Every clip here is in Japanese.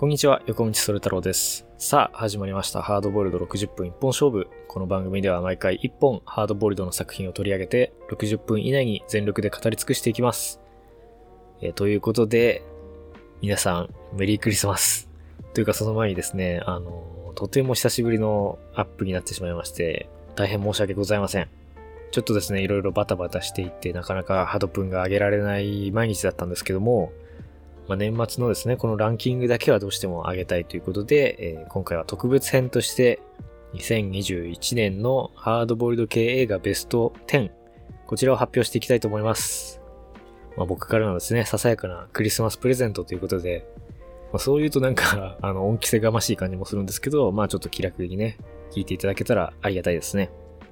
こんにちは、横道それ太郎です。さあ、始まりました。ハードボイルド60分一本勝負。この番組では毎回1本ハードボイルドの作品を取り上げて、60分以内に全力で語り尽くしていきます。えということで、皆さん、メリークリスマス。というかその前にですね、あの、とても久しぶりのアップになってしまいまして、大変申し訳ございません。ちょっとですね、いろいろバタバタしていって、なかなかハードプンが上げられない毎日だったんですけども、まあ、年末のですね、このランキングだけはどうしても上げたいということで、えー今回は特別編として、2021年のハードボイルド系映画ベスト10、こちらを発表していきたいと思います。まあ、僕からのですね、ささやかなクリスマスプレゼントということで、まあ、そう言うとなんか、あの、恩着せがましい感じもするんですけど、まあちょっと気楽にね、聞いていただけたらありがたいですね。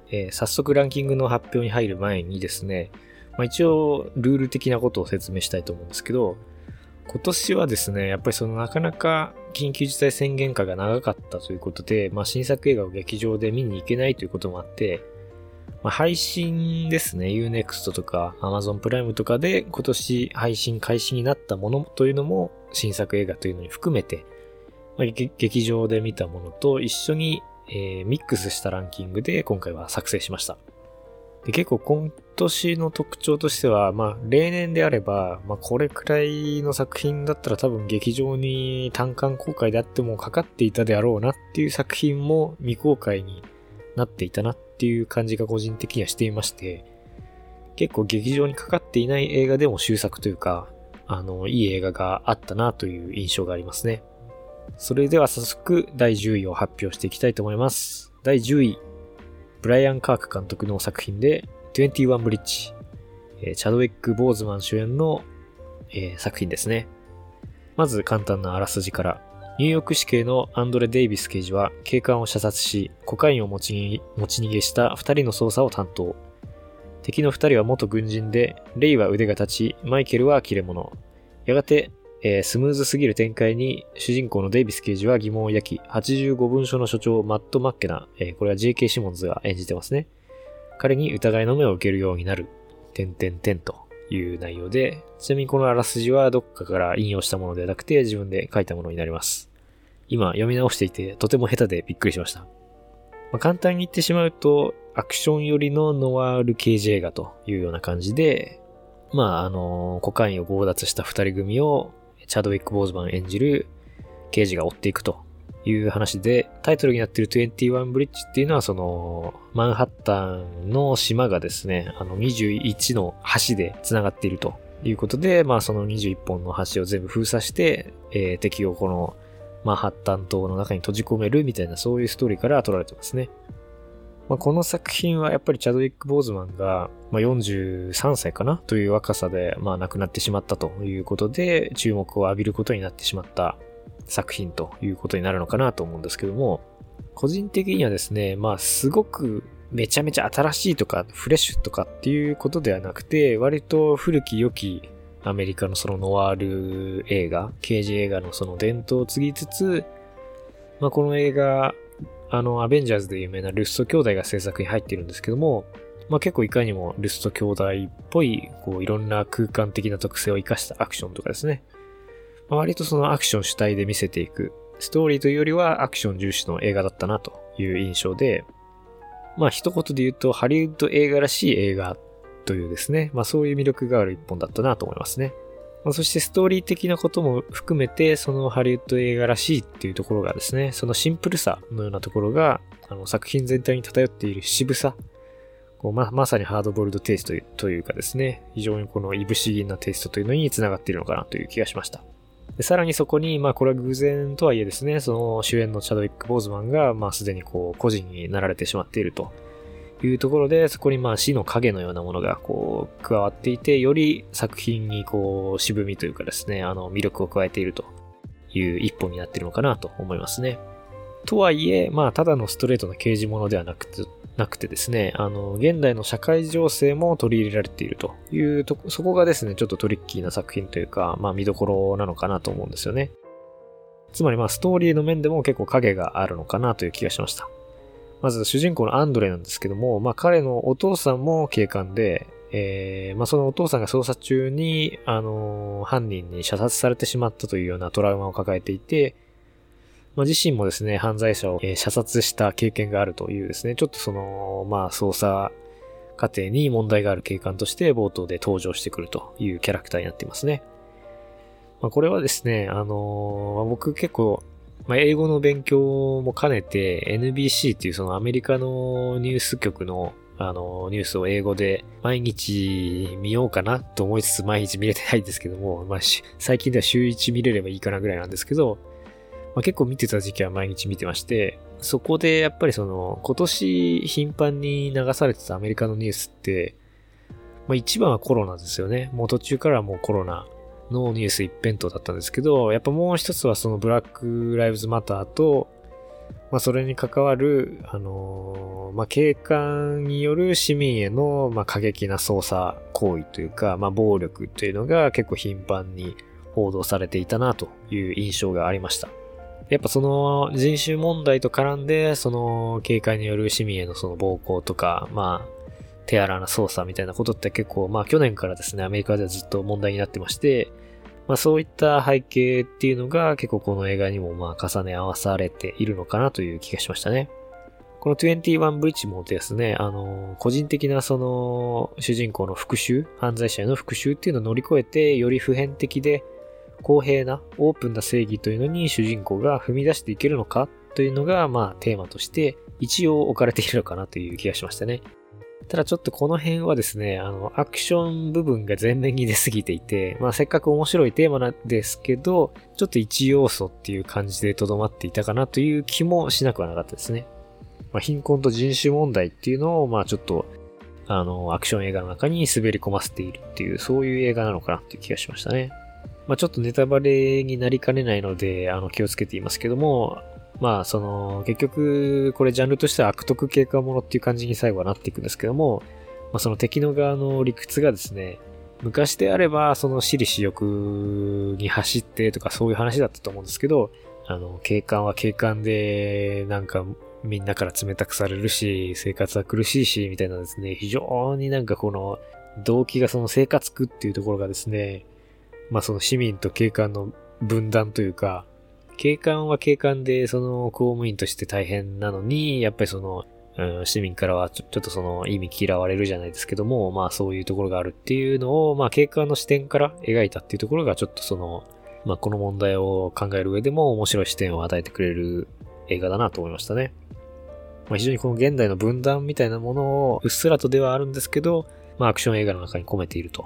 えー早速ランキングの発表に入る前にですね、まあ、一応ルール的なことを説明したいと思うんですけど、今年はですね、やっぱりそのなかなか緊急事態宣言下が長かったということで、まあ新作映画を劇場で見に行けないということもあって、まあ配信ですね、Unext とか Amazon プライムとかで今年配信開始になったものというのも新作映画というのに含めて、まあ劇場で見たものと一緒に、えーミックスしたランキングで今回は作成しました。で結構今年の特徴としては、まあ例年であれば、まあこれくらいの作品だったら多分劇場に単館公開であってもかかっていたであろうなっていう作品も未公開になっていたなっていう感じが個人的にはしていまして、結構劇場にかかっていない映画でも終作というか、あの、いい映画があったなという印象がありますね。それでは早速第10位を発表していきたいと思います。第10位、ブライアン・カーク監督の作品で、21ブリッジ、えーチャドウィック・ボーズマン主演の、えー作品ですね。まず簡単なあらすじから。ニューヨーク市警のアンドレ・デイビス刑事は警官を射殺し、コカインを持ち持ち逃げした二人の捜査を担当。敵の二人は元軍人で、レイは腕が立ち、マイケルは切れ者。やがて、えースムーズすぎる展開に主人公のデイビス刑事は疑問を抱き、85文書の所長マット・マッケナ、えーこれは J.K. シモンズが演じてますね。彼に疑いの目を受けるようになる。点々点という内容で、ちなみにこのあらすじはどっかから引用したものではなくて自分で書いたものになります。今読み直していてとても下手でびっくりしました。まあ、簡単に言ってしまうと、アクション寄りのノワール刑事映画というような感じで、まあ、あのコカインを強奪した二人組を、チャドウィック・ボーズマン演じる刑事が追っていくという話で、タイトルになっている21ブリッジっていうのは、その、マンハッタンの島がですね、あの21の橋で繋がっているということで、まあその21本の橋を全部封鎖して、えー敵をこのマンハッタン島の中に閉じ込めるみたいなそういうストーリーから取られてますね。まあ、この作品はやっぱりチャドウィック・ボーズマンが、まあ、43歳かな？という若さで、まあ、亡くなってしまったということで、注目を浴びることになってしまった作品ということになるのかなと思うんですけども、個人的にはですね、まあ、すごくめちゃめちゃ新しいとか、フレッシュとかっていうことではなくて、割と古き良きアメリカのそのノワール映画、刑事映画のその伝統を継ぎつつ、まあ、この映画、あの、アベンジャーズで有名なルスト兄弟が制作に入っているんですけども、まあ、結構いかにもルスト兄弟っぽい、こう、いろんな空間的な特性を活かしたアクションとかですね。まあ、割とそのアクション主体で見せていく、ストーリーというよりはアクション重視の映画だったなという印象で、まあ、一言で言うと、ハリウッド映画らしい映画というですね、まあ、そういう魅力がある一本だったなと思いますね。まあそしてストーリー的なことも含めて、そのハリウッド映画らしいっていうところがですね、そのシンプルさのようなところが、あの作品全体に漂っている渋さ、こうままさにハードボイルドテイストというかですね、非常にこのいぶし銀なテイストというのに繋がっているのかなという気がしました。でさらにそこに、まあこれは偶然とはいえですね、その主演のチャドウィック・ボーズマンが、まあすでにこう個人になられてしまっているというところで、そこにまあ死の影のようなものがこう加わっていて、より作品にこう渋みというかですね、あの魅力を加えているという一本になっているのかなと思いますね。とはいえ、まあただのストレートな刑事ものではなくて、なくてですね、あの、現代の社会情勢も取り入れられているというと、そこがですね、ちょっとトリッキーな作品というか、まあ見どころなのかなと思うんですよね。つまりまあストーリーの面でも結構影があるのかなという気がしました。まず主人公のアンドレなんですけども、まあ彼のお父さんも警官で、えー、まあ、そのお父さんが捜査中に、あのー、犯人に射殺されてしまったというようなトラウマを抱えていて、まあ、自身もですね、犯罪者を、え、射殺した経験があるというですね、ちょっとその、まあ、捜査過程に問題がある警官として冒頭で登場してくるというキャラクターになっていますね。まあ、これはですね、あのー、僕結構、まあ、英語の勉強も兼ねて NBC っていうそのアメリカのニュース局のあの、ニュースを英語で毎日見ようかなと思いつつ毎日見れてないんですけども、まあ、最近では週1見れればいいかなぐらいなんですけど、まあ、結構見てた時期は毎日見てまして、そこでやっぱりその、今年頻繁に流されてたアメリカのニュースって、まあ一番はコロナですよね。もう途中からもうコロナのニュース一辺倒だったんですけど、やっぱもう一つはそのブラックライブズマターと、まあそれに関わる、あのー、まあ警官による市民への、まあ過激な捜査行為というか、まあ暴力というのが結構頻繁に報道されていたなという印象がありました。やっぱその人種問題と絡んで、その警戒による市民へのその暴行とか、まあ、手荒な捜査みたいなことって結構、まあ去年からですね、アメリカではずっと問題になってまして、まあそういった背景っていうのが結構この映画にもまあ重ね合わされているのかなという気がしましたね。この21ブリッジもですね、あの、個人的なその主人公の復讐、犯罪者への復讐っていうのを乗り越えて、より普遍的で公平なオープンな正義というのに主人公が踏み出していけるのかというのが、まあテーマとして一応置かれているのかなという気がしましたね。ただちょっとこの辺はですね、あの、アクション部分が前面に出すぎていて、まあせっかく面白いテーマなんですけど、ちょっと一要素っていう感じで留まっていたかなという気もしなくはなかったですね。まあ貧困と人種問題っていうのを、まあちょっと、あの、アクション映画の中に滑り込ませているっていう、そういう映画なのかなっていう気がしましたね。まあ、ちょっとネタバレになりかねないので、あの、気をつけていますけども、まあ、その、結局、これジャンルとしては悪徳経過ものっていう感じに最後はなっていくんですけども、まあ、その敵の側の理屈がですね、昔であれば、その私利私欲に走ってとかそういう話だったと思うんですけど、あの、警官は警官で、なんか、みんなから冷たくされるし、生活は苦しいし、みたいなですね、非常になんかこの、動機がその生活苦っていうところがですね、まあその市民と警官の分断というか、警官は警官でその公務員として大変なのに、やっぱりその、うん、市民からはちょちょっとその意味嫌われるじゃないですけども、まあそういうところがあるっていうのを、まあ警官の視点から描いたっていうところがちょっとその、まあこの問題を考える上でも面白い視点を与えてくれる映画だなと思いましたね。まあ非常にこの現代の分断みたいなものをうっすらとではあるんですけど、まあアクション映画の中に込めていると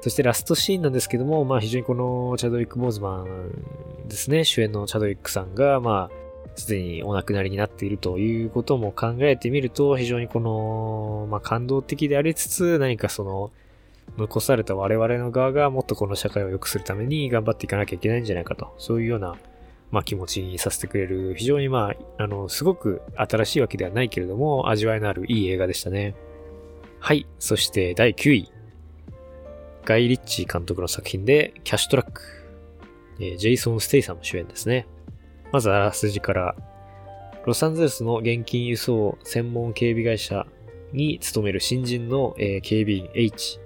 そしてラストシーンなんですけども、まあ非常にこのチャドウィック・ボーズマンですね、主演のチャドウィックさんが、まあ、すでにお亡くなりになっているということも考えてみると、非常にこの、まあ感動的でありつつ、何かその、残された我々の側がもっとこの社会を良くするために頑張っていかなきゃいけないんじゃないかと、そういうような、まあ気持ちにさせてくれる、非常にまあ、あの、すごく新しいわけではないけれども、味わいのあるいい映画でしたね。はい。そして第9位。ガイ・リッチー監督の作品で、キャッシュトラック。えジェイソン・ステイサム主演ですね。まずあらすじから、ロサンゼルスの現金輸送専門警備会社に勤める新人の、えー、警備員 H。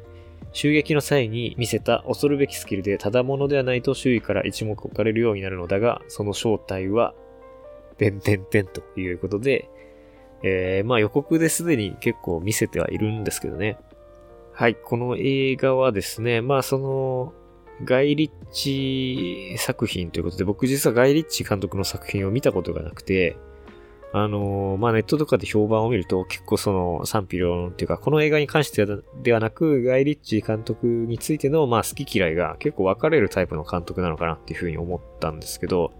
襲撃の際に見せた恐るべきスキルでただものではないと周囲から一目置かれるようになるのだが、その正体は、てんてんてんということで、えー、まあ予告ですでに結構見せてはいるんですけどね。はい、この映画はですね、まあその、ガイ・リッチ作品ということで、僕実はガイ・リッチ監督の作品を見たことがなくて、あのまあネットとかで評判を見ると結構その賛否両論っていうか、この映画に関してではなく、ガイ・リッチ監督についてのまあ好き嫌いが結構分かれるタイプの監督なのかなっていうふうに思ったんですけど、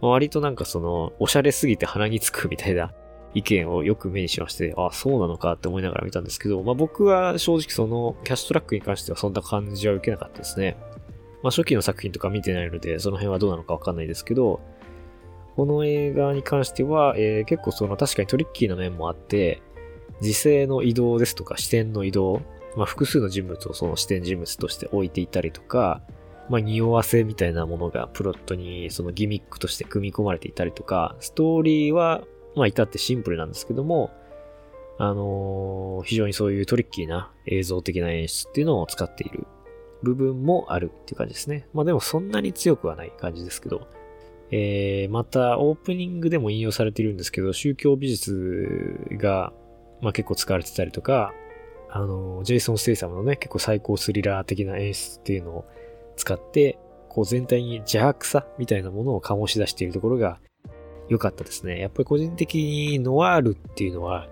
まあ、割となんかその、おしゃれすぎて鼻につくみたいな意見をよく目にしまして、あ、そうなのかって思いながら見たんですけど、まあ僕は正直そのキャッシュトラックに関してはそんな感じは受けなかったですね。まあ初期の作品とか見てないので、その辺はどうなのかわかんないですけど、この映画に関しては、えー、結構その確かにトリッキーな面もあって、時勢の移動ですとか視点の移動、まあ複数の人物をその視点人物として置いていたりとか、まあ、匂わせみたいなものがプロットにそのギミックとして組み込まれていたりとか、ストーリーはまあ至ってシンプルなんですけども、あのー、非常にそういうトリッキーな映像的な演出っていうのを使っている部分もあるっていう感じですね。まあでもそんなに強くはない感じですけど、えー、またオープニングでも引用されているんですけど、宗教美術が、まあ、結構使われてたりとか、あの、ジェイソン・ステイサムのね、結構最高スリラー的な演出っていうのを使って、こう全体に邪悪さみたいなものを醸し出しているところが良かったですね。やっぱり個人的にノワールっていうのは、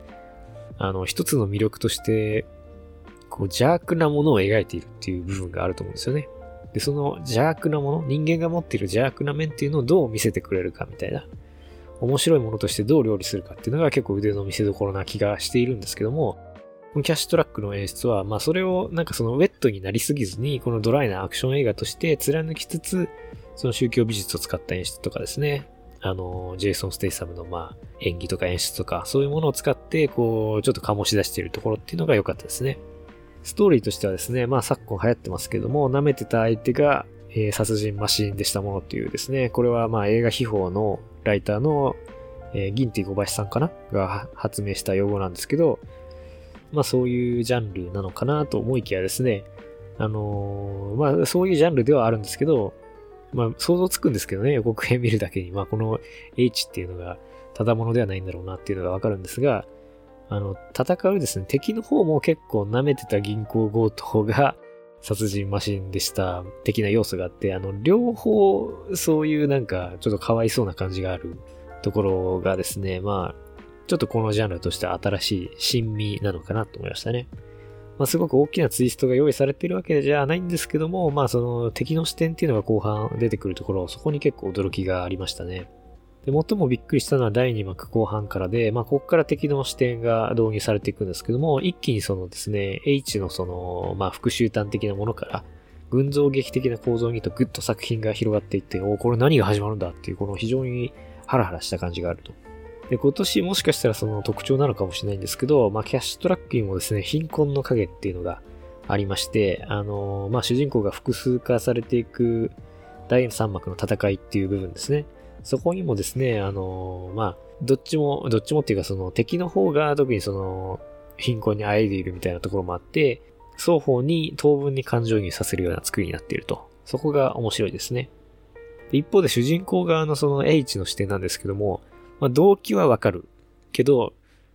あの、一つの魅力として、こう邪悪なものを描いているっていう部分があると思うんですよね。で、その邪悪なもの、人間が持っている邪悪な面っていうのをどう見せてくれるかみたいな、面白いものとしてどう料理するかっていうのが結構腕の見せ所な気がしているんですけども、このキャッシュトラックの演出は、まあそれをなんかそのウェットになりすぎずに、このドライなアクション映画として貫きつつ、その宗教美術を使った演出とかですね、あの、ジェイソン・ステイサムのまあ演技とか演出とか、そういうものを使って、こう、ちょっと醸し出しているところっていうのが良かったですね。ストーリーとしてはですね、まあ昨今流行ってますけども、舐めてた相手が、えー、殺人マシーンでしたものっていうですね、これはまあ映画秘宝のライターの、えー、ギンティ小林さんかな？が発明した用語なんですけど、まあそういうジャンルなのかなと思いきやですね、あのー、まあそういうジャンルではあるんですけど、まあ想像つくんですけどね、予告編見るだけに、まあこの H っていうのがただものではないんだろうなっていうのがわかるんですが、あの、戦うですね、敵の方も結構舐めてた銀行強盗が 殺人マシンでした的な要素があって、あの、両方そういうなんかちょっとかわいそうな感じがあるところがですね、まあ、ちょっとこのジャンルとして新しい新味なのかなと思いましたね。まあ、すごく大きなツイストが用意されてるわけじゃないんですけども、まあ、その敵の視点っていうのが後半出てくるところ、そこに結構驚きがありましたね。で、最もびっくりしたのは第2幕後半からで、まあ、ここから敵の視点が導入されていくんですけども、一気にそのですね、H のその、まあ、復讐端的なものから、群像劇的な構造にとぐっと作品が広がっていって、おこれ何が始まるんだっていう、この非常にハラハラした感じがあると。で、今年もしかしたらその特徴なのかもしれないんですけど、まあ、キャッシュトラックにもですね、貧困の影っていうのがありまして、あのー、まあ、主人公が複数化されていく第3幕の戦いっていう部分ですね。そこにもですね、あのー、まあ、どっちも、どっちもっていうかその敵の方が特にその貧困にあえいでいるみたいなところもあって、双方に当分に感情移入させるような作りになっていると。そこが面白いですね。一方で主人公側のその H の視点なんですけども、まあ、動機はわかる。けど、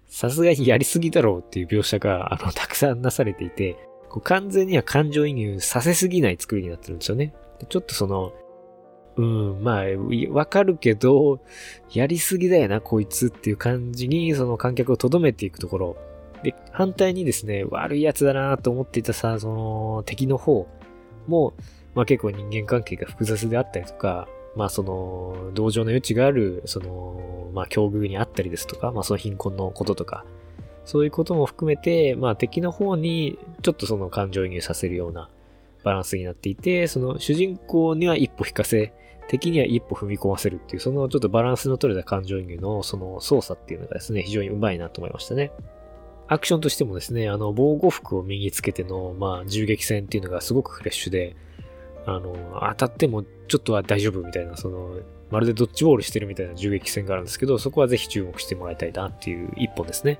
さすがにやりすぎだろうっていう描写が、あの、たくさんなされていて、こう完全には感情移入させすぎない作りになってるんですよね。ちょっとその、うん、まあ、わかるけど、やりすぎだよな、こいつっていう感じに、その観客を留めていくところ。で、反対にですね、悪い奴だなと思っていたさ、その、敵の方も、まあ結構人間関係が複雑であったりとか、まあその、同情の余地がある、その、まあ境遇にあったりですとか、まあその貧困のこととか、そういうことも含めて、まあ敵の方にちょっとその感情移入させるようなバランスになっていて、その主人公には一歩引かせ、敵には一歩踏み込ませるっていう、そのちょっとバランスの取れた感情移入のその操作っていうのがですね、非常にうまいなと思いましたね。アクションとしてもですね、あの、防護服を身につけての、まあ、銃撃戦っていうのがすごくフレッシュで、あの、当たってもちょっとは大丈夫みたいな、その、まるでドッジボールしてるみたいな銃撃戦があるんですけど、そこはぜひ注目してもらいたいなっていう一本ですね。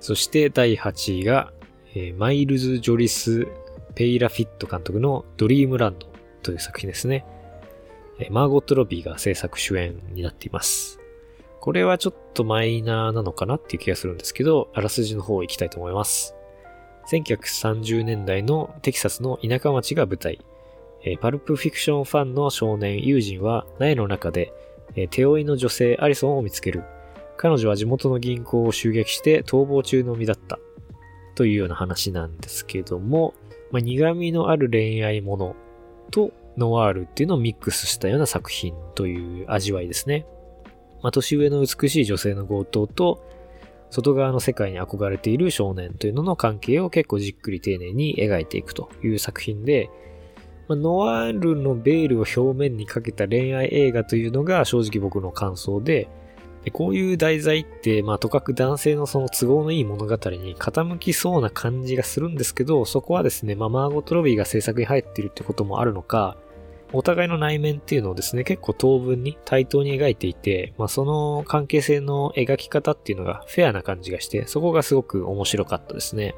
そして第8位が、えー、マイルズ・ジョリス・ペイラフィット監督のドリームランドという作品ですね。えー、マーゴット・ロビーが制作主演になっています。これはちょっとマイナーなのかなっていう気がするんですけど、あらすじの方行きたいと思います。1930年代のテキサスの田舎町が舞台。えパルプフィクションファンの少年ユージンは納屋の中で、え手負いの女性アリソンを見つける。彼女は地元の銀行を襲撃して逃亡中の身だった。というような話なんですけども、まあ、苦味のある恋愛ものとノワールっていうのをミックスしたような作品という味わいですね。まあ、年上の美しい女性の強盗と、外側の世界に憧れている少年というのの関係を結構じっくり丁寧に描いていくという作品で、ま、ノワールのベールを表面にかけた恋愛映画というのが正直僕の感想で、でこういう題材って、まあ、とかく男性のその都合のいい物語に傾きそうな感じがするんですけど、そこはですね、まあ、マーゴト・ロビーが制作に入っているってこともあるのか、お互いの内面っていうのをですね、結構当分に対等に描いていて、まあその関係性の描き方っていうのがフェアな感じがして、そこがすごく面白かったですね。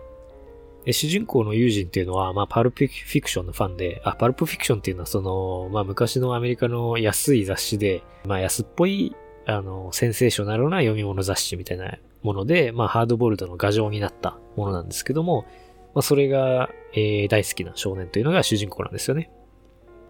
主人公の友人っていうのは、まあパルプフィクションのファンで、あ、パルプフィクションっていうのはその、まあ昔のアメリカの安い雑誌で、まあ安っぽい、あの、センセーショナルな読み物雑誌みたいなもので、まあハードボールドの画像になったものなんですけども、まあそれが、えー、大好きな少年というのが主人公なんですよね。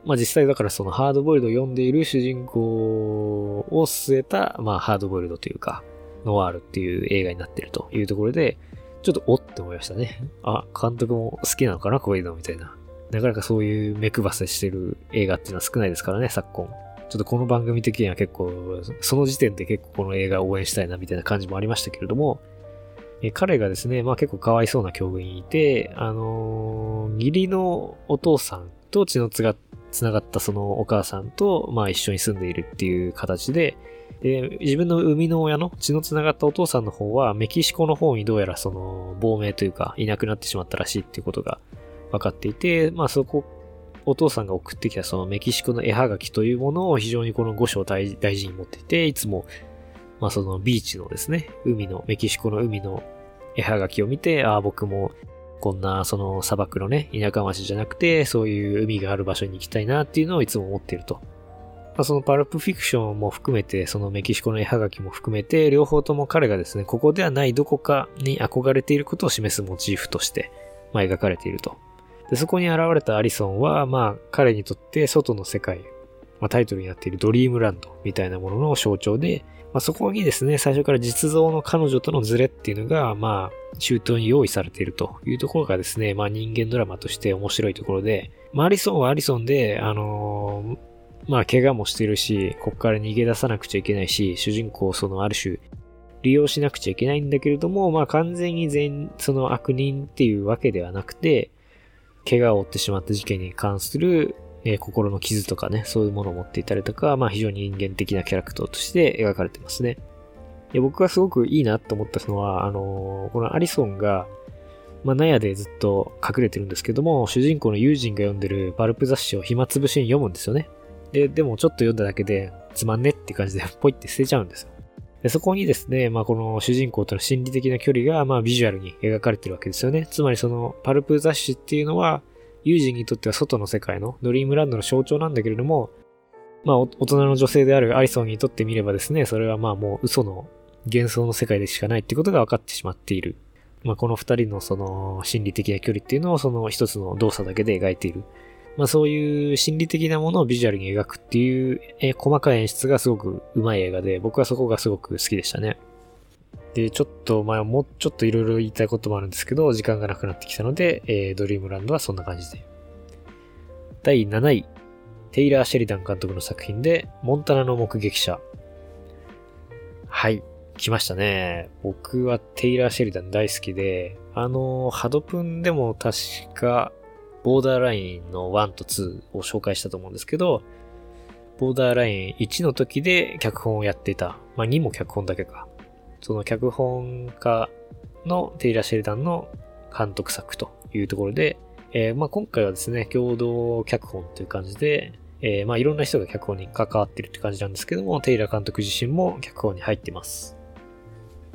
まあ実際だからそのハードボイルドを読んでいる主人公を据えた、まあハードボイルドというか、ノワールっていう映画になってるというところで、ちょっとおって思いましたね。あ、監督も好きなのかなこういうのみたいな。なかなかそういう目配せしてる映画っていうのは少ないですからね、昨今。ちょっとこの番組的には結構、その時点で結構この映画を応援したいなみたいな感じもありましたけれども、え彼がですね、まあ結構かわいそうな境遇にいて、あのー、義理のお父さんと血のつが繋がったそのお母さんと、まあ一緒に住んでいるっていう形で、で、自分の生みの親の血の繋がったお父さんの方は、メキシコの方にどうやらその、亡命というか、いなくなってしまったらしいっていうことが分かっていて、まあそこ、お父さんが送ってきたそのメキシコの絵はがきというものを非常にこの五章大大事に持っていて、いつも、まあそのビーチのですね、海の、メキシコの海の絵はがきを見て、ああ、僕もこんなその砂漠のね、田舎町じゃなくて、そういう海がある場所に行きたいなっていうのをいつも思っていると。まあ、そのパルプフィクションも含めて、そのメキシコの絵はがきも含めて、両方とも彼がですね、ここではないどこかに憧れていることを示すモチーフとして、まあ、描かれていると。で、そこに現れたアリソンは、まあ、彼にとって外の世界、まあ、タイトルになっているドリームランドみたいなものの象徴で、まあ、そこにですね、最初から実像の彼女とのズレっていうのが、まあ、周到に用意されているというところがですね、まあ人間ドラマとして面白いところで、まあアリソンはアリソンで、あの、まあ怪我もしてるし、ここから逃げ出さなくちゃいけないし、主人公をそのある種、利用しなくちゃいけないんだけれども、まあ完全に全、その悪人っていうわけではなくて、怪我を負ってしまった事件に関する、えー、心の傷とかね、そういうものを持っていたりとか、まあ非常に人間的なキャラクターとして描かれてますね。で僕がすごくいいなと思ったのは、あのー、このアリソンが、まあ、納屋でずっと隠れてるんですけども、主人公の友人が読んでるバルプ雑誌を暇つぶしに読むんですよね。で、でもちょっと読んだだけで、つまんねって感じで ポイって捨てちゃうんですよ。でそこにですね、まあ、この主人公との心理的な距離が、まあ、ビジュアルに描かれてるわけですよね。つまりその、パルプ雑誌っていうのは、友人にとっては外の世界のドリームランドの象徴なんだけれども、まあ、大人の女性であるアリソンにとってみればですね、それはまあもう嘘の幻想の世界でしかないってことが分かってしまっている。まあ、この二人のその心理的な距離っていうのをその一つの動作だけで描いている。まあ、そういう心理的なものをビジュアルに描くっていう、え細かい演出がすごく上手い映画で、僕はそこがすごく好きでしたね。で、ちょっと、まあ、もうちょっといろいろ言いたいこともあるんですけど、時間がなくなってきたので、えー、ドリームランドはそんな感じで。第7位、テイラー・シェリダン監督の作品で、モンタナの目撃者。はい。来ましたね。僕はテイラー・シェリダン大好きで、あの、ハドプンでも確か、ボーダーラインの1と2を紹介したと思うんですけど、ボーダーライン1の時で脚本をやっていた。まあ2も脚本だけか。その脚本家のテイラ・シェリダンの監督作というところで、えー、まあ今回はですね、共同脚本という感じで、えー、まあいろんな人が脚本に関わってるって感じなんですけども、テイラー監督自身も脚本に入ってます。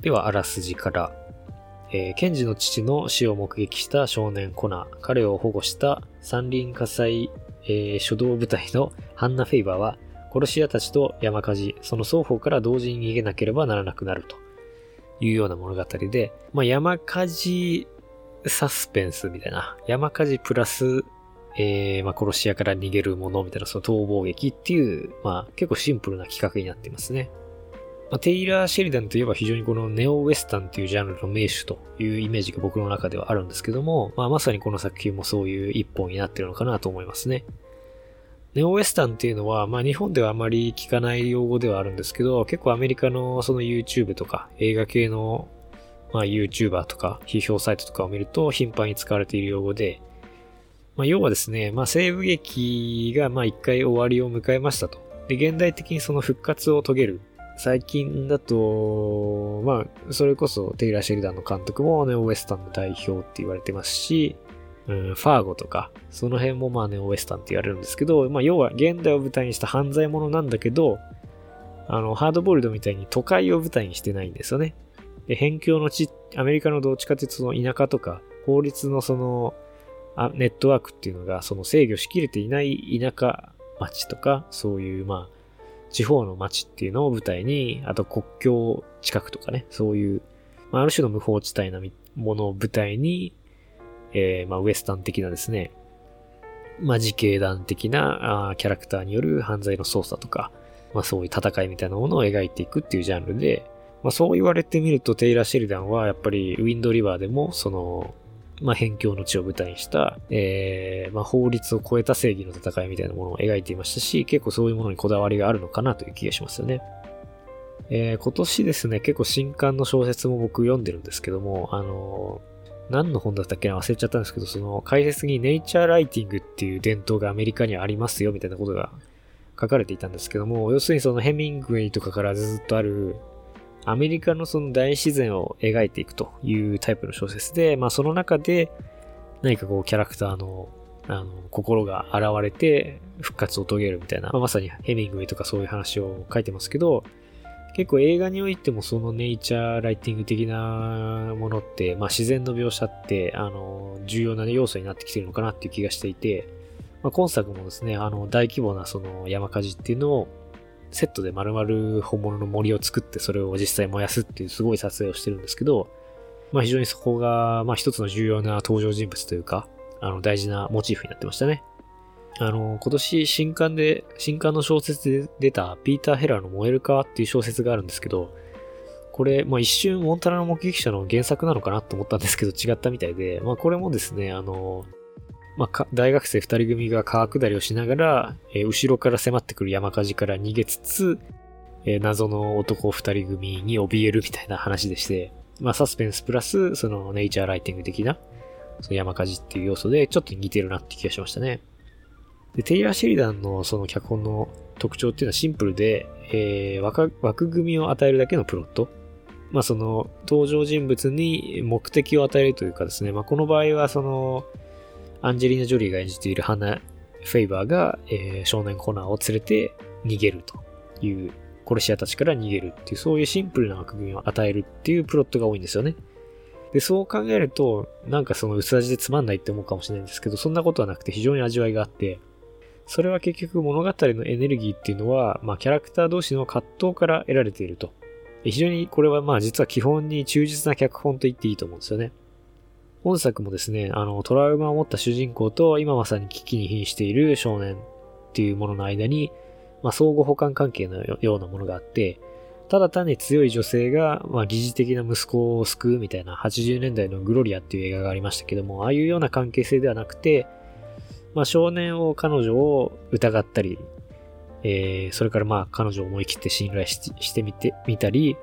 では、あらすじから。えー、ケンジの父の死を目撃した少年コナー、彼を保護した山林火災、えー、初動部隊のハンナ・フェイバーは、殺し屋たちと山火事、その双方から同時に逃げなければならなくなるというような物語で、まあ、山火事サスペンスみたいな、山火事プラス、えー、まあ、殺し屋から逃げるものみたいな、その逃亡劇っていう、まあ、結構シンプルな企画になってますね。まあ、テイラー・シェリダンといえば非常にこのネオウェスタンっていうジャンルの名手というイメージが僕の中ではあるんですけども、まあ、まさにこの作品もそういう一本になっているのかなと思いますね。ネオウェスタンっていうのは、まあ日本ではあまり聞かない用語ではあるんですけど、結構アメリカのその YouTube とか映画系のまあ YouTuber とか批評サイトとかを見ると頻繁に使われている用語で、まあ要はですね、まあ西部劇がまあ一回終わりを迎えましたと。で、現代的にその復活を遂げる最近だと、まあ、それこそテイラー・シェリダンの監督もネオウェスタンの代表って言われてますし、うん、ファーゴとか、その辺もまあネオウエスタンって言われるんですけど、まあ要は現代を舞台にした犯罪者なんだけど、あの、ハードボイルドみたいに都会を舞台にしてないんですよね。で、辺境の地、アメリカのどっちかというとその田舎とか、法律のその、あネットワークっていうのがその制御しきれていない田舎町とか、そういうまあ、地方の町っていうのを舞台に、あと国境近くとかね、そういう、まあ、ある種の無法地帯なものを舞台に、えー、まあ、ウエスタン的なですね、まあ、自警団的なあキャラクターによる犯罪の捜査とか、まあ、そういう戦いみたいなものを描いていくっていうジャンルで、まあ、そう言われてみると、テイラー・シェリダンはやっぱりウィンドリバーでも、その、まあ、辺境の地を舞台にした、えー、まあ、法律を超えた正義の戦いみたいなものを描いていましたし、結構そういうものにこだわりがあるのかなという気がしますよね。えー、今年ですね、結構新刊の小説も僕読んでるんですけども、あのー、何の本だったっけな忘れちゃったんですけど、その解説にネイチャーライティングっていう伝統がアメリカにありますよみたいなことが書かれていたんですけども、要するにそのヘミングウェイとかからずっとあるアメリカのその大自然を描いていくというタイプの小説で、まあその中で何かこうキャラクターのあの心が現れて復活を遂げるみたいな、まあ、まさにヘミングウェイとかそういう話を書いてますけど、結構映画においてもそのネイチャーライティング的なものって、まあ自然の描写って、あの、重要な要素になってきてるのかなっていう気がしていて、まあ、今作もですね、あの、大規模なその山火事っていうのをセットで丸々本物の森を作ってそれを実際燃やすっていうすごい撮影をしてるんですけど、まあ非常にそこが、まあ一つの重要な登場人物というか、あの大事なモチーフになってましたね。あの、今年新刊で、新刊の小説で出たピーター・ヘラーの燃える川っていう小説があるんですけど、これ、まあ一瞬モンタナの目撃者の原作なのかなと思ったんですけど違ったみたいで、まあこれもですね、あの、まあ、大学生二人組が川下りをしながら、えー、後ろから迫ってくる山火事から逃げつつ、えー、謎の男二人組に怯えるみたいな話でして、まあ、サスペンスプラス、そのネイチャーライティング的な、その山火事っていう要素で、ちょっと似てるなって気がしましたね。で、テイラー・シェリダンのその脚本の特徴っていうのはシンプルで、えー、枠枠組みを与えるだけのプロット。まあ、その登場人物に目的を与えるというかですね、まあ、この場合はその、アンジェリーナ・ジョリーが演じているハナ・フェイバーが、えー、少年コナーを連れて逃げるという、殺し屋たちから逃げるっていう、そういうシンプルな枠組みを与えるっていうプロットが多いんですよね。で、そう考えると、なんかその薄味でつまんないって思うかもしれないんですけど、そんなことはなくて非常に味わいがあって、それは結局物語のエネルギーっていうのは、まあキャラクター同士の葛藤から得られていると。非常にこれはまあ実は基本に忠実な脚本と言っていいと思うんですよね。本作もですね、あの、トラウマを持った主人公と今まさに危機に瀕している少年っていうものの間に、まあ、相互補完関係のようなものがあって、ただ単に強い女性が、まあ、疑似的な息子を救うみたいな80年代のグロリアっていう映画がありましたけども、ああいうような関係性ではなくて、まあ、少年を彼女を疑ったり、えー、それからまあ彼女を思い切って信頼してみてみたり、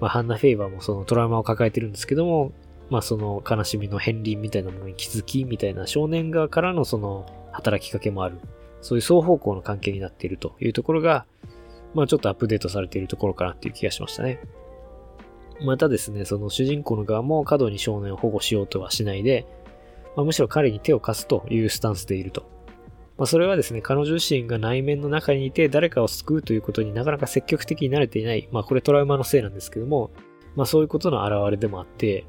まあ、ハンナ・フェイバーもそのトラウマを抱えてるんですけども、まあその悲しみの片鱗みたいなものに気づきみたいな少年側からのその働きかけもある。そういう双方向の関係になっているというところが、まあちょっとアップデートされているところかなっていう気がしましたね。またですね、その主人公の側も過度に少年を保護しようとはしないで、まあ、むしろ彼に手を貸すというスタンスでいると。まあ、それはですね、彼女自身が内面の中にいて誰かを救うということになかなか積極的に慣れていない。まあこれトラウマのせいなんですけども、まあそういうことの表れでもあって、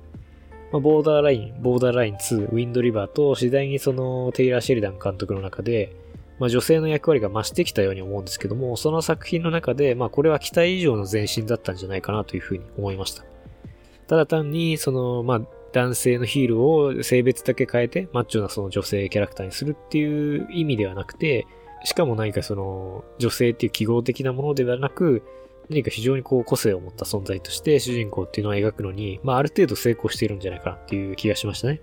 まあ、ボーダーライン、ボーダーライン2、ウィンドリバーと次第にそのテイラー・シェリダン監督の中で、まあ、女性の役割が増してきたように思うんですけども、その作品の中で、まあ、これは期待以上の前進だったんじゃないかなというふうに思いました。ただ単に、その、まあ、男性のヒールを性別だけ変えて、マッチョなその女性キャラクターにするっていう意味ではなくて、しかも何かその、女性っていう記号的なものではなく、何か非常にこう個性を持った存在として主人公っていうのを描くのに、まあある程度成功しているんじゃないかなっていう気がしましたね。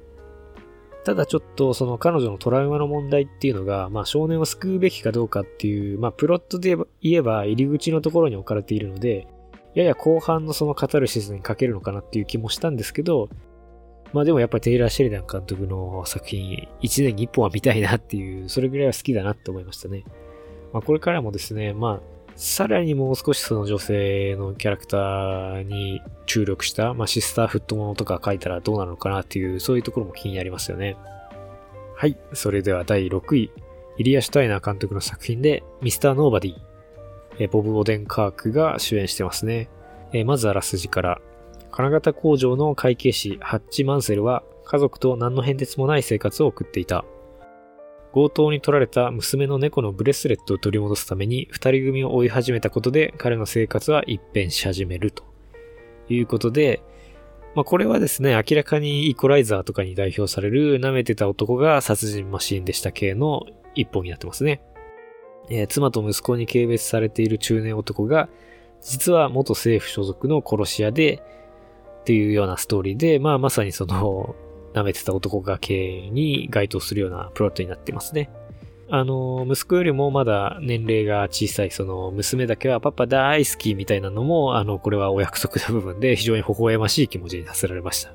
ただちょっとその彼女のトラウマの問題っていうのが、まあ少年を救うべきかどうかっていう、まあプロットで言えば入り口のところに置かれているので、やや後半のそのカタルシスに欠けるのかなっていう気もしたんですけど、まあでもやっぱりテイラー・シェリダン監督の作品、1年に1本は見たいなっていう、それぐらいは好きだなって思いましたね。まあこれからもですね、まあさらにもう少しその女性のキャラクターに注力した、まあ、シスターフットものとか書いたらどうなのかなっていう、そういうところも気になりますよね。はい。それでは第6位。イリア・シュタイナー監督の作品で、ミスター・ノーバディ。えボブ・オデンカークが主演してますね。えまずあらすじから。金型工場の会計士、ハッチ・マンセルは、家族と何の変哲もない生活を送っていた。強盗に取られた娘の猫のブレスレットを取り戻すために二人組を追い始めたことで彼の生活は一変し始めるということで、まあこれはですね、明らかにイコライザーとかに代表される舐めてた男が殺人マシーンでした系の一本になってますね。えー、妻と息子に軽蔑されている中年男が、実は元政府所属の殺し屋で、っていうようなストーリーで、まあまさにその、舐めてた男が経営に該当するようなプロットになってますね。あの、息子よりもまだ年齢が小さい、その、娘だけはパパ大好きみたいなのも、あの、これはお約束な部分で非常に微笑ましい気持ちにさせられました。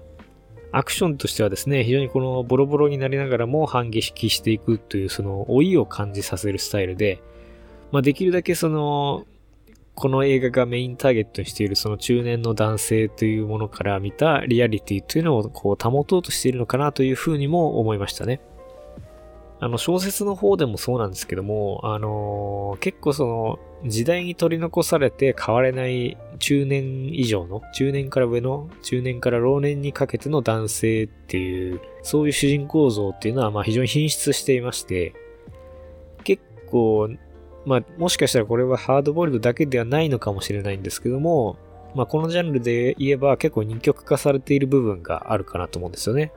アクションとしてはですね、非常にこのボロボロになりながらも反撃していくというその老いを感じさせるスタイルで、まあできるだけその、この映画がメインターゲットにしているその中年の男性というものから見たリアリティというのをこう保とうとしているのかなというふうにも思いましたね。あの小説の方でもそうなんですけども、あのー、結構その時代に取り残されて変われない中年以上の、中年から上の、中年から老年にかけての男性っていう、そういう主人公像っていうのはまあ非常に品質していまして、結構まあ、もしかしたらこれはハードボイルドだけではないのかもしれないんですけども、まあ、このジャンルで言えば結構二極化されている部分があるかなと思うんですよね。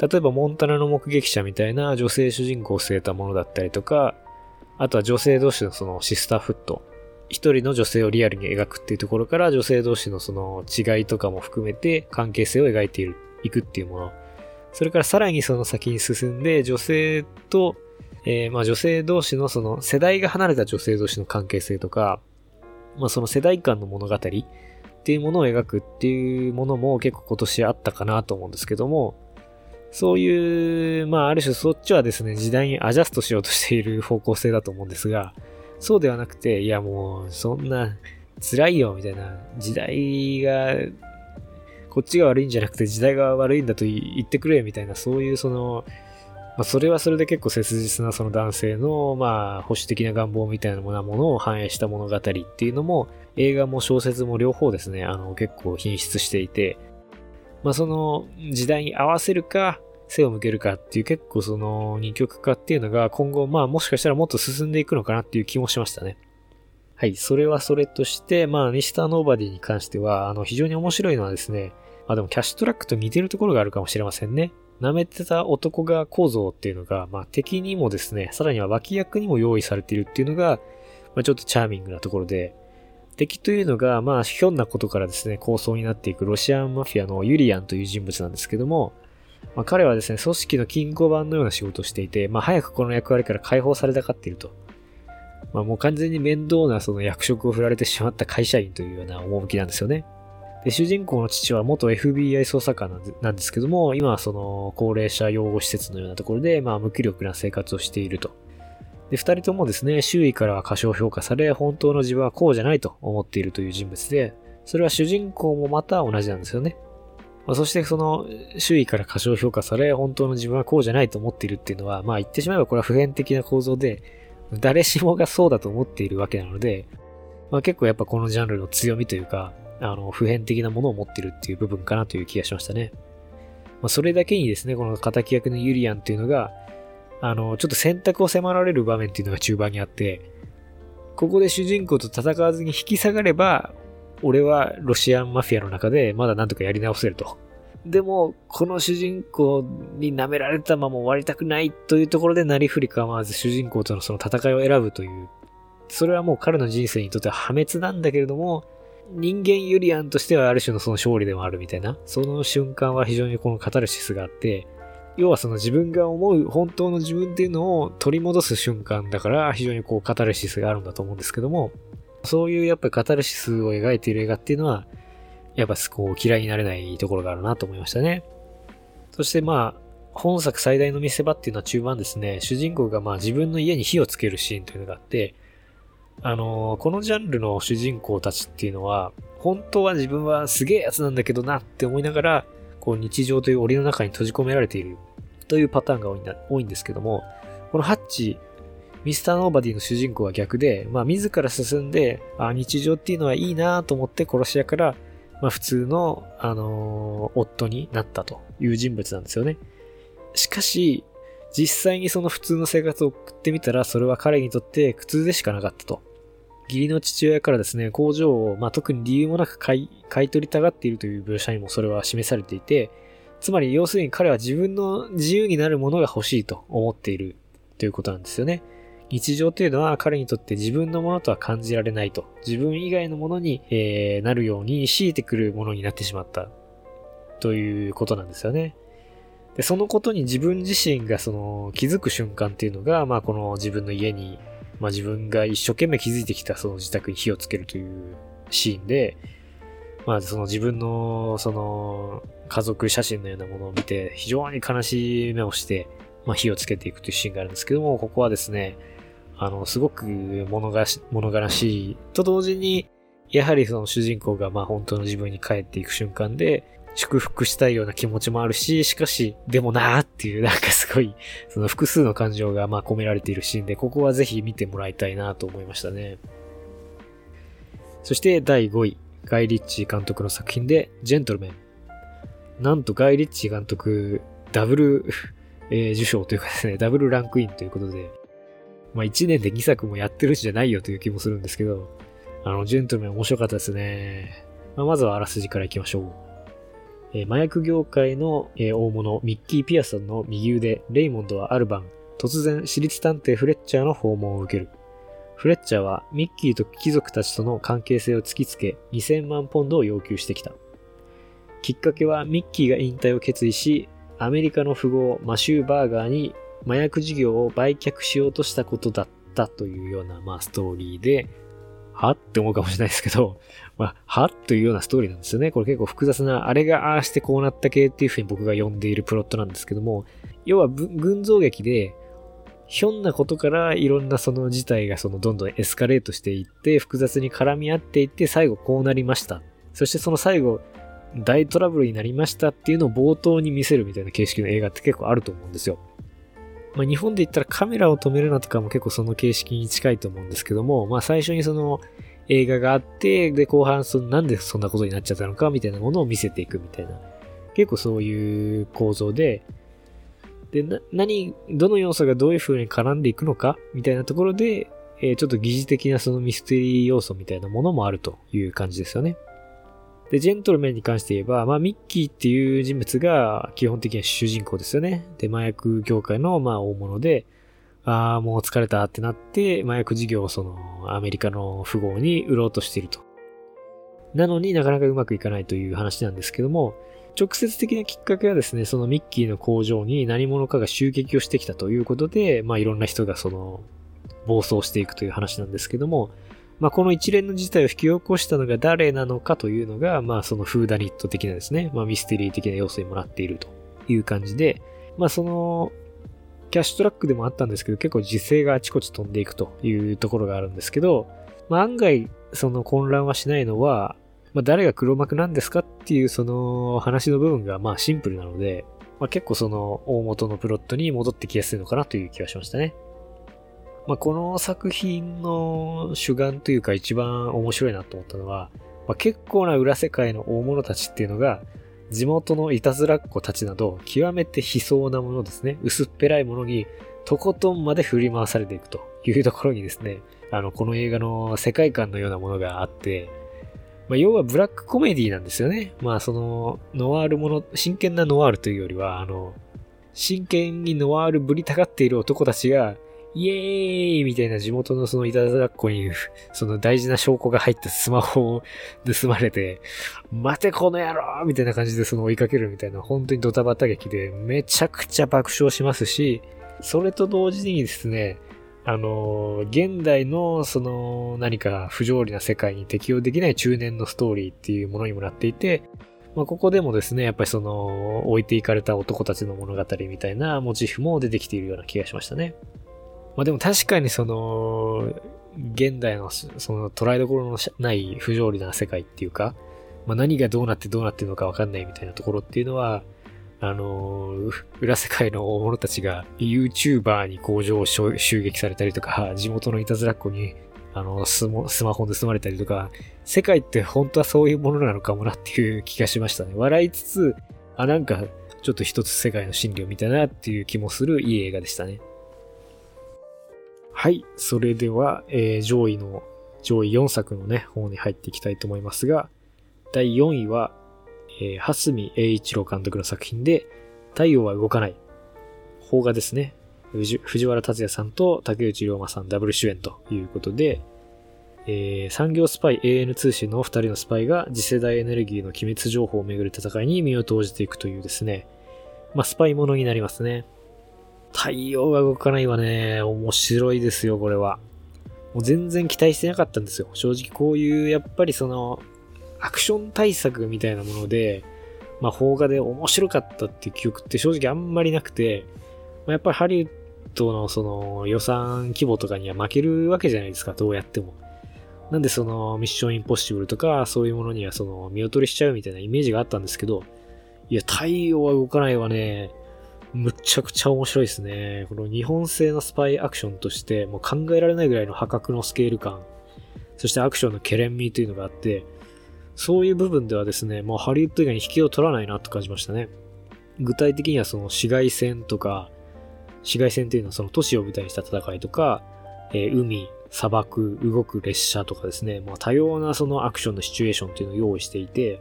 例えば、モンタナの目撃者みたいな女性主人公を据えたものだったりとか、あとは女性同士のそのシスターフット。一人の女性をリアルに描くっていうところから女性同士のその違いとかも含めて関係性を描いている、いくっていうもの。それからさらにその先に進んで女性とえー、まあ女性同士のその世代が離れた女性同士の関係性とか、まあその世代間の物語っていうものを描くっていうものも結構今年あったかなと思うんですけども、そういう、まあある種そっちはですね、時代にアジャストしようとしている方向性だと思うんですが、そうではなくて、いやもうそんな辛いよみたいな時代がこっちが悪いんじゃなくて時代が悪いんだと言ってくれみたいなそういうそのまあ、それはそれで結構切実なその男性の、まあ、保守的な願望みたいなものを反映した物語っていうのも、映画も小説も両方ですね、あの、結構品質していて、まあ、その時代に合わせるか、背を向けるかっていう結構その二極化っていうのが今後まあもしかしたらもっと進んでいくのかなっていう気もしましたね。はい、それはそれとして、まあ、ミスターノーバディに関しては、あの、非常に面白いのはですね、まあでもキャッシュトラックと似てるところがあるかもしれませんね。舐めてた男が構造っていうのが、まあ敵にもですね、さらには脇役にも用意されているっていうのが、まあちょっとチャーミングなところで、敵というのが、まあひょんなことからですね、構想になっていくロシアンマフィアのユリアンという人物なんですけども、まあ彼はですね、組織の金庫版のような仕事をしていて、まあ早くこの役割から解放されたかっていると。まあもう完全に面倒なその役職を振られてしまった会社員というような趣なんですよね。で、主人公の父は元 FBI 捜査官なんですけども、今はその高齢者養護施設のようなところで、まあ無気力な生活をしていると。で、二人ともですね、周囲からは過小評価され、本当の自分はこうじゃないと思っているという人物で、それは主人公もまた同じなんですよね。まあ、そしてその周囲から過小評価され、本当の自分はこうじゃないと思っているっていうのは、まあ言ってしまえばこれは普遍的な構造で、誰しもがそうだと思っているわけなので、まあ結構やっぱこのジャンルの強みというか、あの、普遍的なものを持ってるっていう部分かなという気がしましたね。まあ、それだけにですね、この敵役のユリアンっていうのが、あの、ちょっと選択を迫られる場面っていうのが中盤にあって、ここで主人公と戦わずに引き下がれば、俺はロシアンマフィアの中でまだなんとかやり直せると。でも、この主人公に舐められたまま終わりたくないというところでなりふり構わず主人公とのその戦いを選ぶという、それはもう彼の人生にとっては破滅なんだけれども、人間ユリアンとしてはある種のその勝利でもあるみたいな、その瞬間は非常にこのカタルシスがあって、要はその自分が思う本当の自分っていうのを取り戻す瞬間だから非常にこうカタルシスがあるんだと思うんですけども、そういうやっぱカタルシスを描いている映画っていうのは、やっぱこう嫌いになれないところがあるなと思いましたね。そしてまあ、本作最大の見せ場っていうのは中盤ですね、主人公がまあ自分の家に火をつけるシーンというのがあって、あのー、このジャンルの主人公たちっていうのは、本当は自分はすげえやつなんだけどなって思いながら、こう日常という檻の中に閉じ込められているというパターンが多いんだ多いんですけども、このハッチ、ミスターノーバディの主人公は逆で、まあ自ら進んで、あ日常っていうのはいいなと思って殺し屋から、まあ普通の、あのー、夫になったという人物なんですよね。しかし、実際にその普通の生活を送ってみたら、それは彼にとって苦痛でしかなかったと。義理の父親からですね、工場を、まあ、特に理由もなく買い、買い取りたがっているという描写にもそれは示されていて、つまり要するに彼は自分の自由になるものが欲しいと思っているということなんですよね。日常というのは彼にとって自分のものとは感じられないと。自分以外のものに、えー、なるように強いてくるものになってしまった。ということなんですよね。で、そのことに自分自身がその気づく瞬間っていうのが、まあこの自分の家に、まあ自分が一生懸命気づいてきたその自宅に火をつけるというシーンで、まあその自分のその家族写真のようなものを見て非常に悲しい目をして、まあ火をつけていくというシーンがあるんですけども、ここはですね、あの、すごく物がし、物悲しいと同時に、やはりその主人公がまあ本当の自分に帰っていく瞬間で、祝福したいような気持ちもあるし、しかし、でもなーっていう、なんかすごい、その複数の感情がまあ込められているシーンで、ここはぜひ見てもらいたいなと思いましたね。そして第5位、ガイ・リッチー監督の作品で、ジェントルメン。なんとガイ・リッチー監督、ダブル、えー、受賞というかですね、ダブルランクインということで、まあ1年で2作もやってるしじゃないよという気もするんですけど、あの、ジェントルメン面白かったですね。まあ、まずはあらすじからいきましょう。え、麻薬業界の、え、大物、ミッキー・ピアソンの右腕、レイモンドはある晩、突然、私立探偵フレッチャーの訪問を受ける。フレッチャーはミッキーと貴族たちとの関係性を突きつけ、2000万ポンドを要求してきた。きっかけはミッキーが引退を決意し、アメリカの富豪マシュー・バーガーに麻薬事業を売却しようとしたことだったというような、まあ、ストーリーで、は？って思うかもしれないですけど、まあ、は？というようなストーリーなんですよね。これ結構複雑な、あれがああしてこうなった系っていう風に僕が呼んでいるプロットなんですけども、要は群像劇で、ひょんなことからいろんなその事態がそのどんどんエスカレートしていって、複雑に絡み合っていって、最後こうなりました。そしてその最後、大トラブルになりましたっていうのを冒頭に見せるみたいな形式の映画って結構あると思うんですよ。まあ、日本で言ったらカメラを止めるなとかも結構その形式に近いと思うんですけども、まあ、最初にその映画があって、で、後半そのなんでそんなことになっちゃったのかみたいなものを見せていくみたいな、結構そういう構造で、で、な、何、どの要素がどういう風に絡んでいくのかみたいなところで、えー、ちょっと疑似的なそのミステリー要素みたいなものもあるという感じですよね。で、ジェントルメンに関して言えば、まあ、ミッキーっていう人物が基本的には主人公ですよね。で、麻薬業界の、まあ、大物で、ああ、もう疲れたってなって、麻薬事業をその、アメリカの富豪に売ろうとしていると。なのになかなかうまくいかないという話なんですけども、直接的なきっかけはですね、そのミッキーの工場に何者かが襲撃をしてきたということで、まあいろんな人がその、暴走していくという話なんですけども、まあ、この一連の事態を引き起こしたのが誰なのかというのが、まあ、そのフーダニット的なですね、まあ、ミステリー的な要素にもらっているという感じで、まあ、その、キャッシュトラックでもあったんですけど、結構実勢があちこち飛んでいくというところがあるんですけど、まあ、案外、その混乱はしないのは、まあ、誰が黒幕なんですかっていうその話の部分がまあシンプルなので、まあ、結構その大元のプロットに戻ってきやすいのかなという気がしましたね。まあ、この作品の主眼というか一番面白いなと思ったのは、まあ、結構な裏世界の大物たちっていうのが、地元のいたずらっ子たちなど、極めて悲壮なものですね。薄っぺらいものに、とことんまで振り回されていくというところにですね、あの、この映画の世界観のようなものがあって、まあ、要はブラックコメディなんですよね。まあ、その、ノワールもの、真剣なノワールというよりは、あの、真剣にノワールぶりたがっている男たちが、イエーイみたいな地元のそのいたずらっ子に、その大事な証拠が入ったスマホを 盗まれて、待てこの野郎みたいな感じでその追いかけるみたいな、本当にドタバタ劇でめちゃくちゃ爆笑しますし、それと同時にですね、あの、現代のその何か不条理な世界に適応できない中年のストーリーっていうものにもなっていて、まあ、ここでもですね、やっぱりその置いていかれた男たちの物語みたいなモチーフも出てきているような気がしましたね。まあでも確かにその、現代のその捉えどころのない不条理な世界っていうか、まあ何がどうなってどうなってるのかわかんないみたいなところっていうのは、あの、裏世界の大物たちが YouTuber に工場を襲撃されたりとか、地元のいたずらっ子にあのスマホ盗まれたりとか、世界って本当はそういうものなのかもなっていう気がしましたね。笑いつつ、あ、なんかちょっと一つ世界の真理を見たなっていう気もするいい映画でしたね。はい。それでは、えー、上位の、上位4作のね、方に入っていきたいと思いますが、第4位は、えー、蓮見栄一郎監督の作品で、太陽は動かない。邦画ですね。藤原達也さんと竹内涼真さんダブル主演ということで、えー、産業スパイ AN 通信の二人のスパイが次世代エネルギーの機密情報をめぐる戦いに身を投じていくというですね、まあ、スパイものになりますね。太陽が動かないはね、面白いですよ、これは。もう全然期待してなかったんですよ。正直こういう、やっぱりその、アクション対策みたいなもので、まあ、邦画で面白かったっていう記憶って正直あんまりなくて、まあ、やっぱりハリウッドのその予算規模とかには負けるわけじゃないですか、どうやっても。なんでそのミッションインポッシブルとかそういうものにはその見劣りしちゃうみたいなイメージがあったんですけど、いや、太陽は動かないはね、むちゃくちゃ面白いですね。この日本製のスパイアクションとして、もう考えられないぐらいの破格のスケール感、そしてアクションのケレン味というのがあって、そういう部分ではですね、もうハリウッド以外に引きを取らないなと感じましたね。具体的にはその市街戦とか、市街戦というのはその都市を舞台にした戦いとか、えー、海、砂漠、動く列車とかですね、まあ、多様なそのアクションのシチュエーションっていうのを用意していて、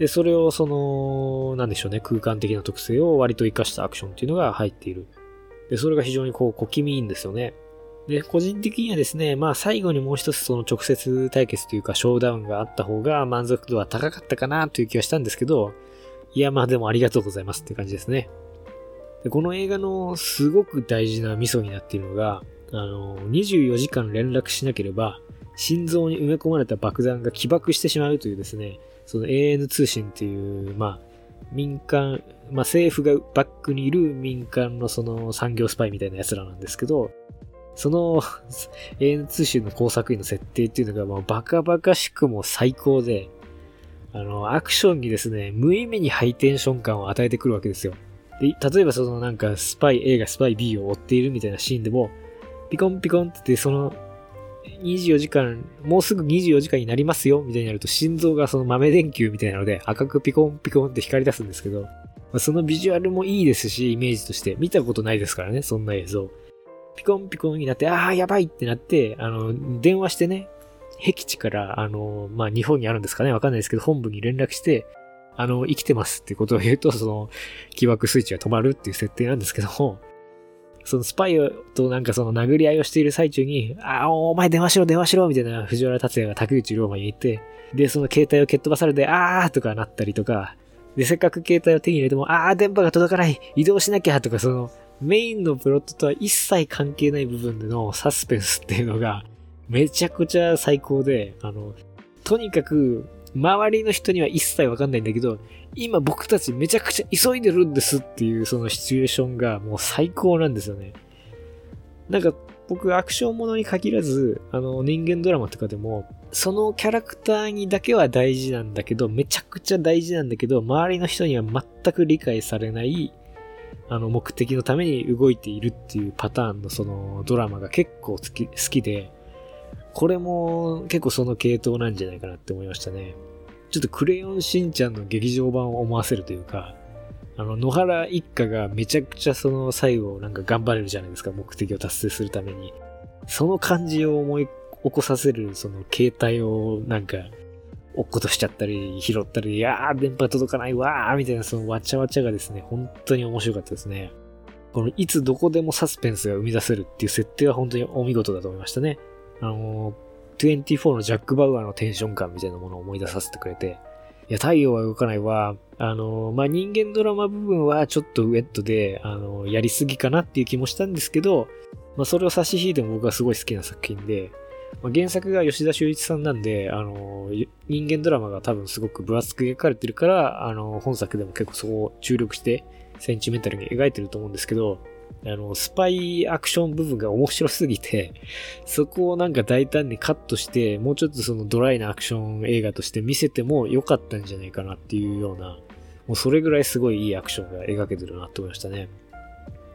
で、それをその、なんでしょうね、空間的な特性を割と活かしたアクションっていうのが入っている。で、それが非常にこう、小気味いいんですよね。で、個人的にはですね、まあ最後にもう一つその直接対決というかショーダウンがあった方が満足度は高かったかなという気がしたんですけど、いやまあでもありがとうございますって感じですね。でこの映画のすごく大事なミソになっているのが、あの、24時間連絡しなければ、心臓に埋め込まれた爆弾が起爆してしまうというですね、その AN 通信っていう、まあ、民間、まあ政府がバックにいる民間のその産業スパイみたいな奴らなんですけど、その AN 通信の工作員の設定っていうのがもうバカバカしくも最高で、あの、アクションにですね、無意味にハイテンション感を与えてくるわけですよ。で、例えばそのなんかスパイ A がスパイ B を追っているみたいなシーンでも、ピコンピコンってその24時間、もうすぐ24時間になりますよ、みたいになると心臓がその豆電球みたいなので赤くピコンピコンって光り出すんですけど、まあ、そのビジュアルもいいですし、イメージとして。見たことないですからね、そんな映像。ピコンピコンになって、ああ、やばいってなって、あの、電話してね、僻地から、あの、まあ、日本にあるんですかねわかんないですけど、本部に連絡して、あの、生きてますってことを言うと、その、起爆スイッチが止まるっていう設定なんですけども、そのスパイとなんかその殴り合いをしている最中に、ああ、お前電話しろ、電話しろ、みたいな藤原達也が竹内涼真に言って、で、その携帯を蹴っ飛ばされて、あーとかなったりとか、で、せっかく携帯を手に入れても、ああ、電波が届かない、移動しなきゃとか、その、メインのプロットとは一切関係ない部分でのサスペンスっていうのが、めちゃくちゃ最高で、あの、とにかく、周りの人には一切わかんないんだけど、今僕たちめちゃくちゃ急いでるんですっていうそのシチュエーションがもう最高なんですよね。なんか僕アクションものに限らず、あの人間ドラマとかでも、そのキャラクターにだけは大事なんだけど、めちゃくちゃ大事なんだけど、周りの人には全く理解されない、あの目的のために動いているっていうパターンのそのドラマが結構好き好きで、これも結構その系統なんじゃないかなって思いましたね。ちょっとクレヨンしんちゃんの劇場版を思わせるというか、あの、野原一家がめちゃくちゃその最後なんか頑張れるじゃないですか、目的を達成するために。その感じを思い起こさせる、その携帯をなんか、落っことしちゃったり、拾ったり、いやー、電波届かないわー、みたいなそのわちゃわちゃがですね、本当に面白かったですね。このいつどこでもサスペンスが生み出せるっていう設定は本当にお見事だと思いましたね。あのー24のジャック・バウアーのテンション感みたいなものを思い出させてくれて、いや、太陽は動かないは、あの、まあ、人間ドラマ部分はちょっとウェットで、あの、やりすぎかなっていう気もしたんですけど、まあ、それを差し引いても僕はすごい好きな作品で、まあ、原作が吉田修一さんなんで、あの、人間ドラマが多分すごく分厚く描かれてるから、あの、本作でも結構そこを注力してセンチメンタルに描いてると思うんですけど、あの、スパイアクション部分が面白すぎて、そこをなんか大胆にカットして、もうちょっとそのドライなアクション映画として見せても良かったんじゃないかなっていうような、もうそれぐらいすごいいいアクションが描けてるなって思いましたね。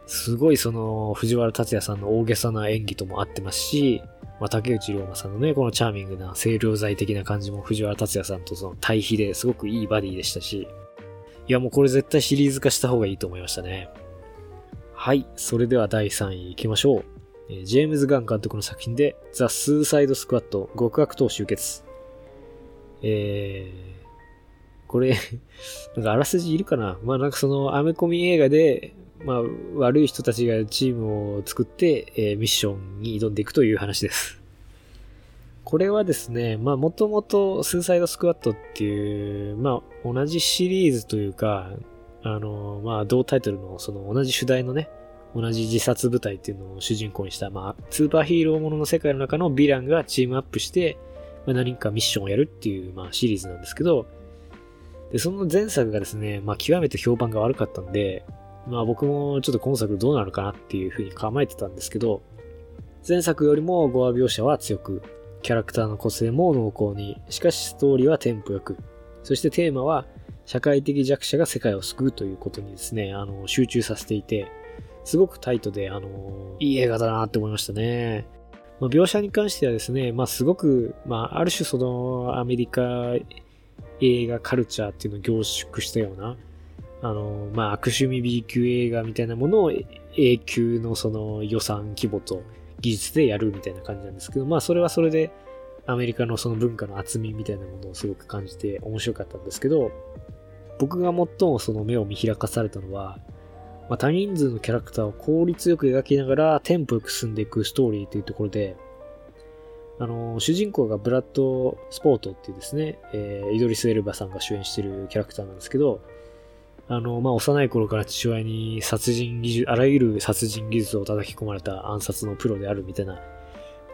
すごいその藤原達也さんの大げさな演技とも合ってますし、まあ、竹内涼真さんのね、このチャーミングな清涼剤的な感じも藤原達也さんとその対比ですごくいいバディでしたし、いやもうこれ絶対シリーズ化した方がいいと思いましたね。はい、それでは第3位行きましょう。ジェームズ・ガン監督の作品で、ザ・スーサイド・スクワット極悪党集結。えー、これ なんかあらすじいるかな？まあなんかそのアメコミ映画で、まあ悪い人たちがチームを作って、えー、ミッションに挑んでいくという話です。これはですね、まあもともとスーサイド・スクワットっていう、まあ同じシリーズというか、あの、まあ同タイトルのその同じ主題のね、同じ自殺部隊っていうのを主人公にした、まあ、スーパーヒーローものの世界の中のヴィランがチームアップして、まあ、何かミッションをやるっていう、まあ、シリーズなんですけど、で、その前作がですね、まあ、極めて評判が悪かったんで、まあ、僕もちょっと今作どうなるかなっていうふうに構えてたんですけど、前作よりもゴア描写は強く、キャラクターの個性も濃厚に、しかしストーリーはテンポよく、そしてテーマは社会的弱者が世界を救うということにですね、あの、集中させていて、すごくタイトで、あのいい映画だなって思いましたね。まあ、描写に関してはですね、まあ、すごく、まあ、ある種そのアメリカ映画カルチャーっていうのを凝縮したような、あの、まあ、悪趣味 B 級映画みたいなものを A 級のその予算規模と技術でやるみたいな感じなんですけど、まあ、それはそれでアメリカのその文化の厚みみたいなものをすごく感じて面白かったんですけど、僕が最もその目を見開かされたのは、まあ、多人数のキャラクターを効率よく描きながらテンポよく進んでいくストーリーというところで、あの、主人公がブラッド・スポートっていうですね、えー、イドリス・エルバさんが主演してるキャラクターなんですけど、あの、まあ、幼い頃から父親に殺人技術、あらゆる殺人技術を叩き込まれた暗殺のプロであるみたいな、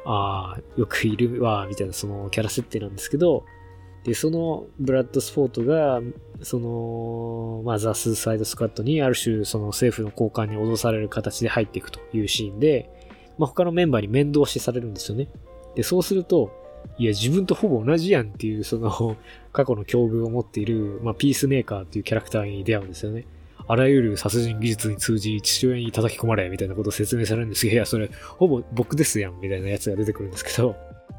ああ、よくいるわ、みたいなそのキャラ設定なんですけど、で、そのブラッド・スポートが、その、まあ、ザ・スーサイド・スカットにある種その政府の交換に脅される形で入っていくというシーンで、まあ、他のメンバーに面倒しされるんですよね。で、そうすると、いや、自分とほぼ同じやんっていう、その、過去の境遇を持っている、まあ、ピースメーカーっていうキャラクターに出会うんですよね。あらゆる殺人技術に通じ、父親に叩き込まれ、みたいなことを説明されるんですけど、いや、それ、ほぼ僕ですやん、みたいなやつが出てくるんですけど、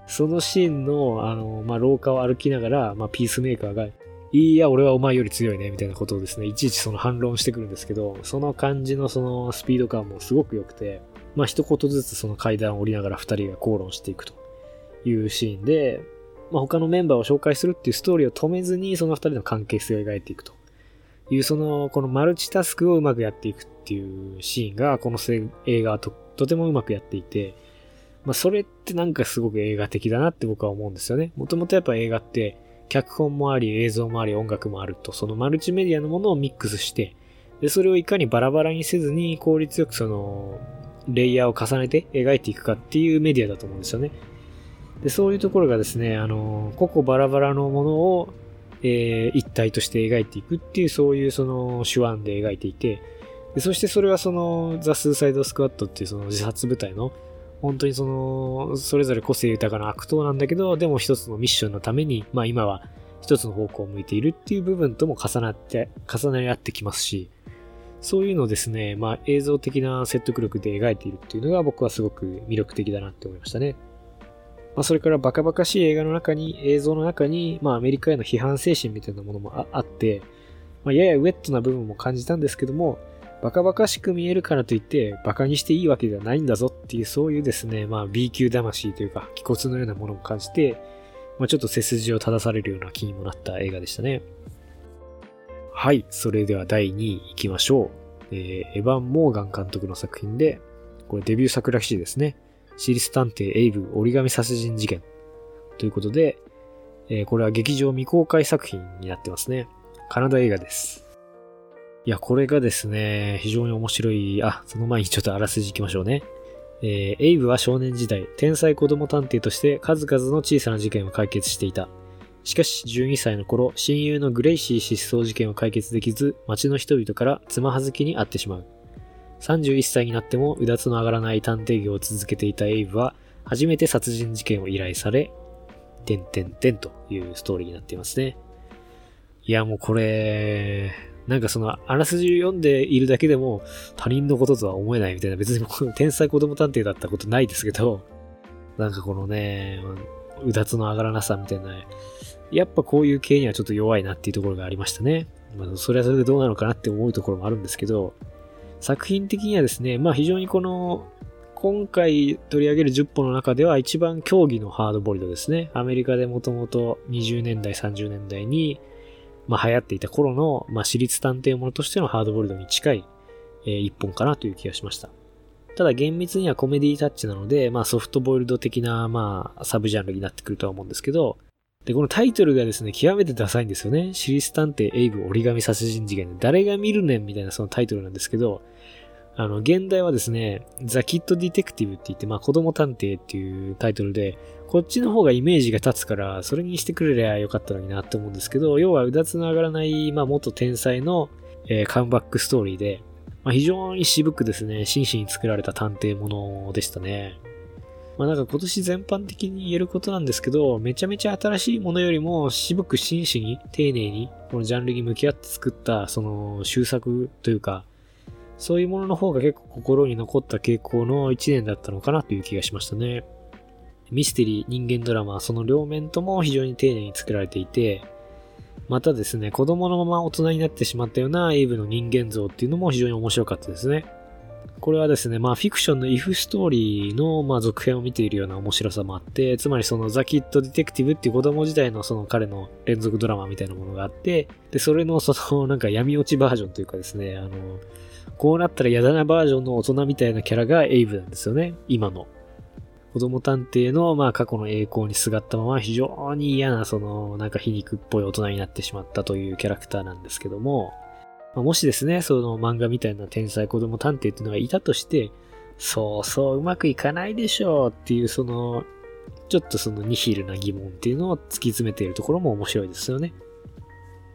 そのシーンの、あの、まあ、廊下を歩きながら、まあ、ピースメーカーが、いいや、俺はお前より強いね、みたいなことをですね、いちいちその反論してくるんですけど、その感じのそのスピード感もすごく良くて、まあ、一言ずつその階段を降りながら二人が口論していくと。いうシーンで、まあ、他のメンバーを紹介するっていうストーリーを止めずに、その二人の関係性を描いていくと。いう、その、このマルチタスクをうまくやっていくっていうシーンが、この映画はととてもうまくやっていて、まあ、それってなんかすごく映画的だなって僕は思うんですよね。もともとやっぱ映画って、脚本もあり、映像もあり、音楽もあると、そのマルチメディアのものをミックスして、で、それをいかにバラバラにせずに効率よくその、レイヤーを重ねて描いていくかっていうメディアだと思うんですよね。で、そういうところがですね、あの、個々バラバラのものを、えー、一体として描いていくっていう、そういうその手腕で描いていて、でそしてそれはその、ザ・スーサイド・スクワットっていうその自殺部隊の本当にその、それぞれ個性豊かな悪党なんだけど、でも一つのミッションのために、まあ今は一つの方向を向いているっていう部分とも重なって、重なり合ってきますし、そういうのをですね、まあ映像的な説得力で描いているっていうのが僕はすごく魅力的だなって思いましたね。まあそれからバカバカしい映画の中に、映像の中に、まあアメリカへの批判精神みたいなものもあって、まあややウェットな部分も感じたんですけども、バカバカしく見えるからといって、バカにしていいわけではないんだぞっていう、そういうですね、まあ B 級魂というか、気骨のようなものを感じて、まあちょっと背筋を正されるような気にもなった映画でしたね。はい、それでは第2位行きましょう。えー、エヴァン・モーガン監督の作品で、これデビュー作らしいですね。シリス探偵エイブ折り紙殺人事件。ということで、えー、これは劇場未公開作品になってますね。カナダ映画です。いや、これがですね、非常に面白い。あ、その前にちょっとあらすじ行きましょうね。えー、エイブは少年時代、天才子供探偵として数々の小さな事件を解決していた。しかし、12歳の頃、親友のグレイシー失踪事件を解決できず、街の人々からつまはずきにあってしまう。31歳になっても、うだつの上がらない探偵業を続けていたエイブは、初めて殺人事件を依頼され、てんてんてんというストーリーになっていますね。いや、もうこれ、なんかその、あらすじを読んでいるだけでも他人のこととは思えないみたいな、別に 天才子供探偵だったことないですけど、なんかこのね、うだつの上がらなさみたいな、やっぱこういう系にはちょっと弱いなっていうところがありましたね。まあ、それはそれでどうなのかなって思うところもあるんですけど、作品的にはですね、まあ非常にこの、今回取り上げる10本の中では一番競技のハードボリドですね。アメリカでもともと20年代、30年代に、まあ流行っていた頃の、まあ私立探偵ものとしてのハードボイルドに近い、えー、一本かなという気がしました。ただ厳密にはコメディタッチなので、まあソフトボイルド的な、まあサブジャンルになってくるとは思うんですけど、で、このタイトルがですね、極めてダサいんですよね。私立探偵エイブ折り紙殺人事件で、誰が見るねんみたいなそのタイトルなんですけど、あの、原題はですね、 The Kid Detective って言って、まあ、子供探偵っていうタイトルで、こっちの方がイメージが立つから、それにしてくれりゃよかったのになって思うんですけど、要はうだつの上がらない、まあ、元天才の、えー、カムバックストーリーで、まあ、非常に渋くですね、真摯に作られた探偵ものでしたね。まあなんか今年全般的に言えることなんですけど、めちゃめちゃ新しいものよりも渋く真摯に丁寧にこのジャンルに向き合って作ったその秀作というか、そういうものの方が結構心に残った傾向の一年だったのかなという気がしましたね。ミステリー、人間ドラマ、その両面とも非常に丁寧に作られていて、またですね、子供のまま大人になってしまったようなエイブの人間像っていうのも非常に面白かったですね。これはですね、まあフィクションの if ストーリーのまあ続編を見ているような面白さもあって、つまりそのザ・キット・ディテクティブっていう子供時代のその彼の連続ドラマみたいなものがあって、で、それのそのなんか闇落ちバージョンというかですね、あの、こうなったら嫌だなバージョンの大人みたいなキャラがエイブなんですよね。今の。子供探偵の、まあ、過去の栄光にすがったまま非常に嫌な、その、なんか皮肉っぽい大人になってしまったというキャラクターなんですけども、まあ、もしですね、その漫画みたいな天才子供探偵っていうのがいたとして、そうそううまくいかないでしょうっていう、その、ちょっとそのニヒルな疑問っていうのを突き詰めているところも面白いですよね。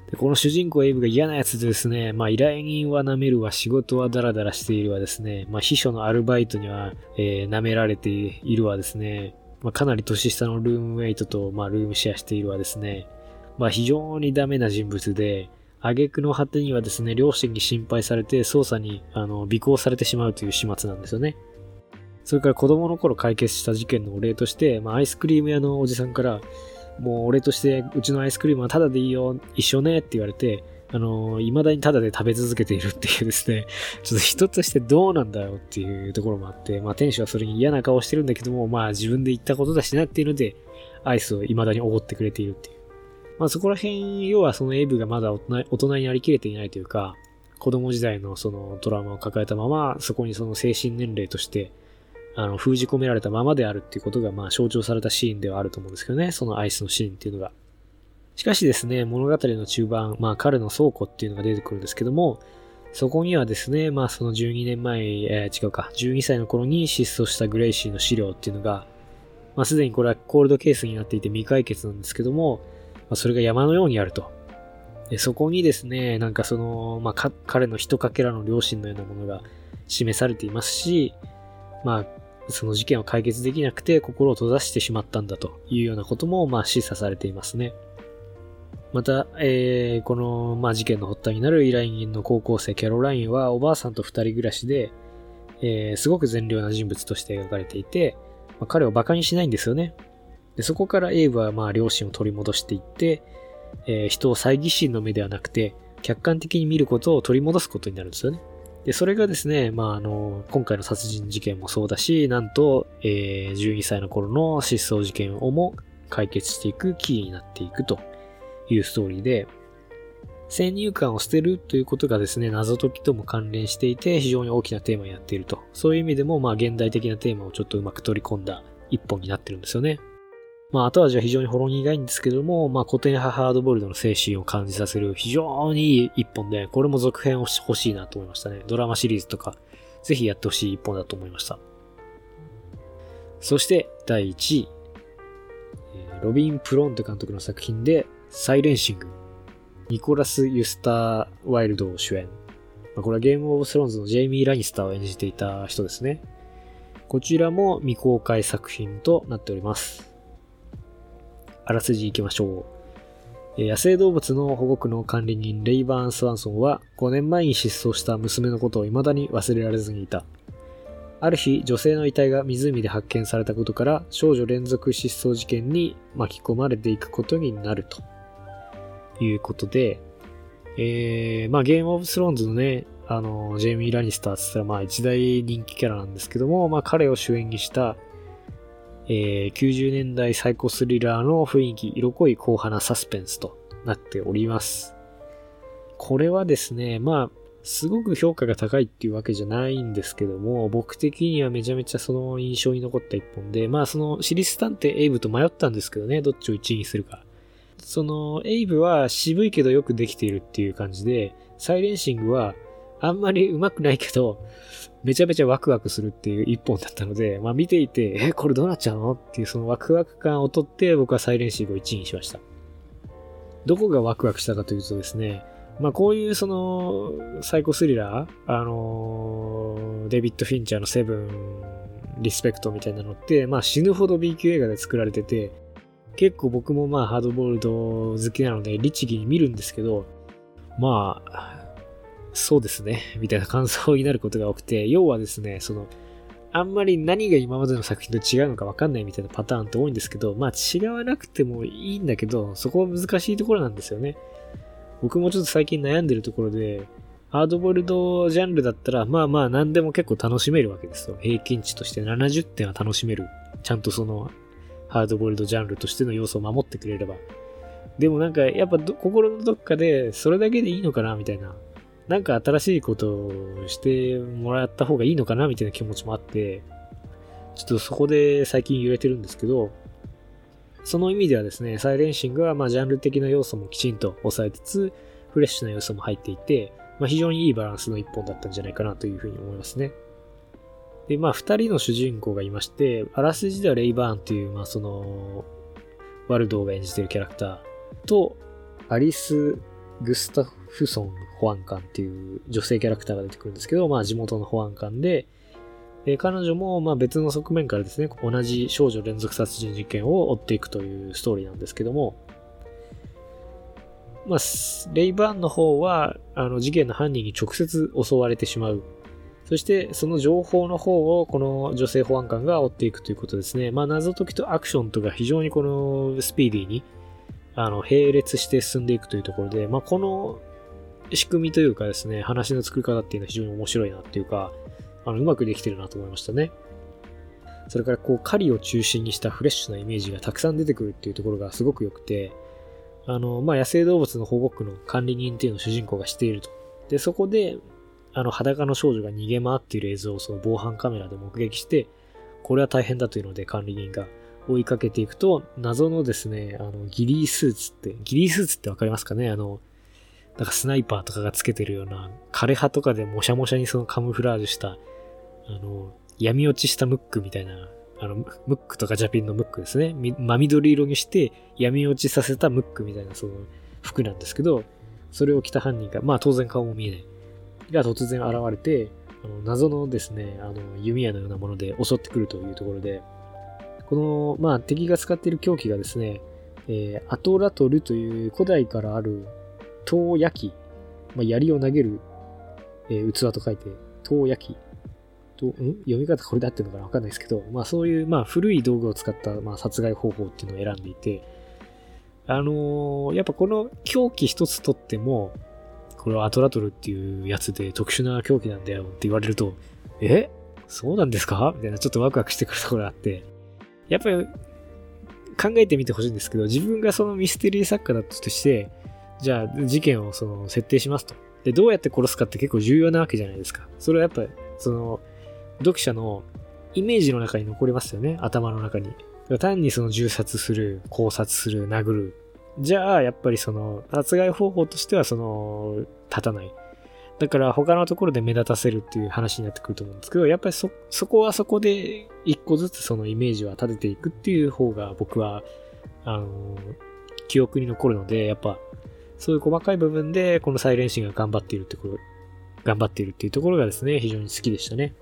でこの主人公エイブが嫌なやつでですね、まあ依頼人は舐めるわ、仕事はダラダラしているわですね、まあ秘書のアルバイトには、えー、舐められているわですね、まあかなり年下のルームメイトと、まあルームシェアしているわですね、まあ非常にダメな人物で、挙句の果てにはですね、両親に心配されて捜査にあの尾行されてしまうという始末なんですよね。それから子供の頃解決した事件のお礼として、まあ、アイスクリーム屋のおじさんから、もう俺としてうちのアイスクリームはタダでいいよ、一緒ねって言われて、あのー、未だにタダで食べ続けているっていうですね、ちょっと人としてどうなんだよっていうところもあって、まあ店主はそれに嫌な顔してるんだけども、まあ自分で言ったことだしなっていうので、アイスを未だにおごってくれているっていう。まあそこら辺、要はそのエイブがまだ大人になりきれていないというか、子供時代のそのトラウマを抱えたまま、そこにその精神年齢として、あの、封じ込められたままであるっていうことが、まあ、象徴されたシーンではあると思うんですけどね、そのアイスのシーンっていうのが。しかしですね、物語の中盤、まあ、彼の倉庫っていうのが出てくるんですけども、そこにはですね、まあ、その12年前、えー、違うか、12歳の頃に失踪したグレイシーの資料っていうのが、まあ、すでにこれはコールドケースになっていて未解決なんですけども、まあ、それが山のようにあると。でそこにですね、なんかその、まあ、彼の一かけらの両親のようなものが示されていますし、まあ、その事件を解決できなくて心を閉ざしてしまったんだというようなことも、まあ、示唆されていますね。また、えー、この、まあ、事件の発端になる依頼人の高校生キャロラインはおばあさんと二人暮らしで、えー、すごく善良な人物として描かれていて、まあ、彼を馬鹿にしないんですよね。でそこからエイブはまあ両親を取り戻していって、えー、人を猜疑心の目ではなくて、客観的に見ることを取り戻すことになるんですよね。で、それがですね、まあ、あの、今回の殺人事件もそうだし、なんと、えー、12歳の頃の失踪事件をも解決していくキーになっていくというストーリーで、先入観を捨てるということがですね、謎解きとも関連していて、非常に大きなテーマになっていると。そういう意味でも、まあ、現代的なテーマをちょっとうまく取り込んだ一本になってるんですよね。まあ、後味は非常にほろ苦いんですけども、まあ、古典派ハードボイルドの精神を感じさせる非常にいい一本で、これも続編を欲しいなと思いましたね。ドラマシリーズとか、ぜひやってほしい一本だと思いました。そして、第1位。ロビン・プロンテ監督の作品で、サイレンシング。ニコラス・ユスター・ワイルドを主演。まあ、これはゲーム・オブ・スローンズのジェイミー・ラニスターを演じていた人ですね。こちらも未公開作品となっております。あらすじ行きましょう。野生動物の保護区の管理人レイバーン・スワンソンは5年前に失踪した娘のことを未だに忘れられずにいた。ある日、女性の遺体が湖で発見されたことから少女連続失踪事件に巻き込まれていくことになるということで、えー、まあゲームオブスローンズのね、あの、ジェイミー・ラニスターって言ったらまあ一大人気キャラなんですけども、まあ彼を主演にした、えー、90年代サイコスリラーの雰囲気、色濃い硬派なサスペンスとなっております。これはですね、まあ、すごく評価が高いっていうわけじゃないんですけども、僕的にはめちゃめちゃその印象に残った一本で、まあそのシリス探偵エイブと迷ったんですけどね、どっちを1位にするか。そのエイブは渋いけどよくできているっていう感じで、サイレンシングはあんまり上手くないけど、めちゃめちゃワクワクするっていう一本だったので、まあ見ていて、え、これどうなっちゃうのっていうそのワクワク感をとって僕はサイレンシングを1位にしました。どこがワクワクしたかというとですね、まあこういうそのサイコスリラー、あの、デビッド・フィンチャーのセブン、リスペクトみたいなのって、まあ死ぬほど B 級映画で作られてて、結構僕もまあハードボールド好きなので律儀に見るんですけど、まあ、そうですね、みたいな感想になることが多くて、要はですね、その、あんまり何が今までの作品と違うのかわかんないみたいなパターンって多いんですけど、まあ違わなくてもいいんだけど、そこは難しいところなんですよね。僕もちょっと最近悩んでるところで、ハードボイルドジャンルだったら、まあまあ何でも結構楽しめるわけですよ。平均値として70点は楽しめる。ちゃんとその、ハードボイルドジャンルとしての要素を守ってくれれば。でもなんか、やっぱ心のどっかで、それだけでいいのかなみたいな。なんか新しいことをしてもらった方がいいのかなみたいな気持ちもあって、ちょっとそこで最近揺れてるんですけど、その意味ではですね、サイレンシングはまあジャンル的な要素もきちんと抑えつつ、フレッシュな要素も入っていて、まあ、非常にいいバランスの一本だったんじゃないかなというふうに思いますね。で、まあ、二人の主人公がいまして、あらすじではレイバーンという、まあ、その、ワルドーが演じているキャラクターと、アリス・グスタフフソン保安官っていう女性キャラクターが出てくるんですけど、まあ地元の保安官で、え、彼女もま別の側面からですね、同じ少女連続殺人事件を追っていくというストーリーなんですけども、まあ、レイバーンの方は、あの、事件の犯人に直接襲われてしまう。そして、その情報の方を、この女性保安官が追っていくということですね。まあ、謎解きとアクションとか非常にこのスピーディーに、あの、並列して進んでいくというところで、まあ、この仕組みというかですね、話の作り方っていうのは非常に面白いなっていうか、あの、うまくできてるなと思いましたね。それから、こう、狩りを中心にしたフレッシュなイメージがたくさん出てくるっていうところがすごく良くて、あの、まあ、野生動物の保護区の管理人っていうのを主人公がしていると。で、そこで、あの、裸の少女が逃げ回っている映像をその防犯カメラで目撃して、これは大変だというので管理人が追いかけていくと、謎のですね、あの、ギリースーツって、ギリースーツってわかりますかね？あの、なんかスナイパーとかがつけてるような、枯葉とかでもしゃもしゃにそのカムフラージュした、あの、闇落ちしたムックみたいな、あの、ムックとかジャピンのムックですね。真緑色にして闇落ちさせたムックみたいなその服なんですけど、それを着た犯人が、まあ当然顔も見えない。が突然現れて、あの謎のですね、あの、弓矢のようなもので襲ってくるというところで、この、まあ敵が使っている凶器がですね、えー、アトラトルという古代からある遠焼き、まあ、槍を投げる、えー、器と書いて、遠焼き。と、ん読み方これで合ってるのかな？わかんないですけど、まあそういう、まあ古い道具を使った、まあ、殺害方法っていうのを選んでいて、あのー、やっぱこの凶器一つとっても、これはアトラトルっていうやつで特殊な凶器なんだよって言われると、え？そうなんですか？みたいなちょっとワクワクしてくるところがあって、やっぱり考えてみてほしいんですけど、自分がそのミステリー作家だとして、じゃあ事件をその設定しますと。で、どうやって殺すかって結構重要なわけじゃないですか。それはやっぱり、その、読者のイメージの中に残りますよね。頭の中に。単にその銃殺する、考察する、殴る。じゃあ、やっぱりその、殺害方法としてはその、立たない。だから他のところで目立たせるっていう話になってくると思うんですけど、やっぱりそ、そこはそこで一個ずつそのイメージは立てていくっていう方が僕は、あの、記憶に残るので、やっぱそういう細かい部分で、このサイレンシンが頑張っているってころ、頑張っているっていうところがですね、非常に好きでしたね。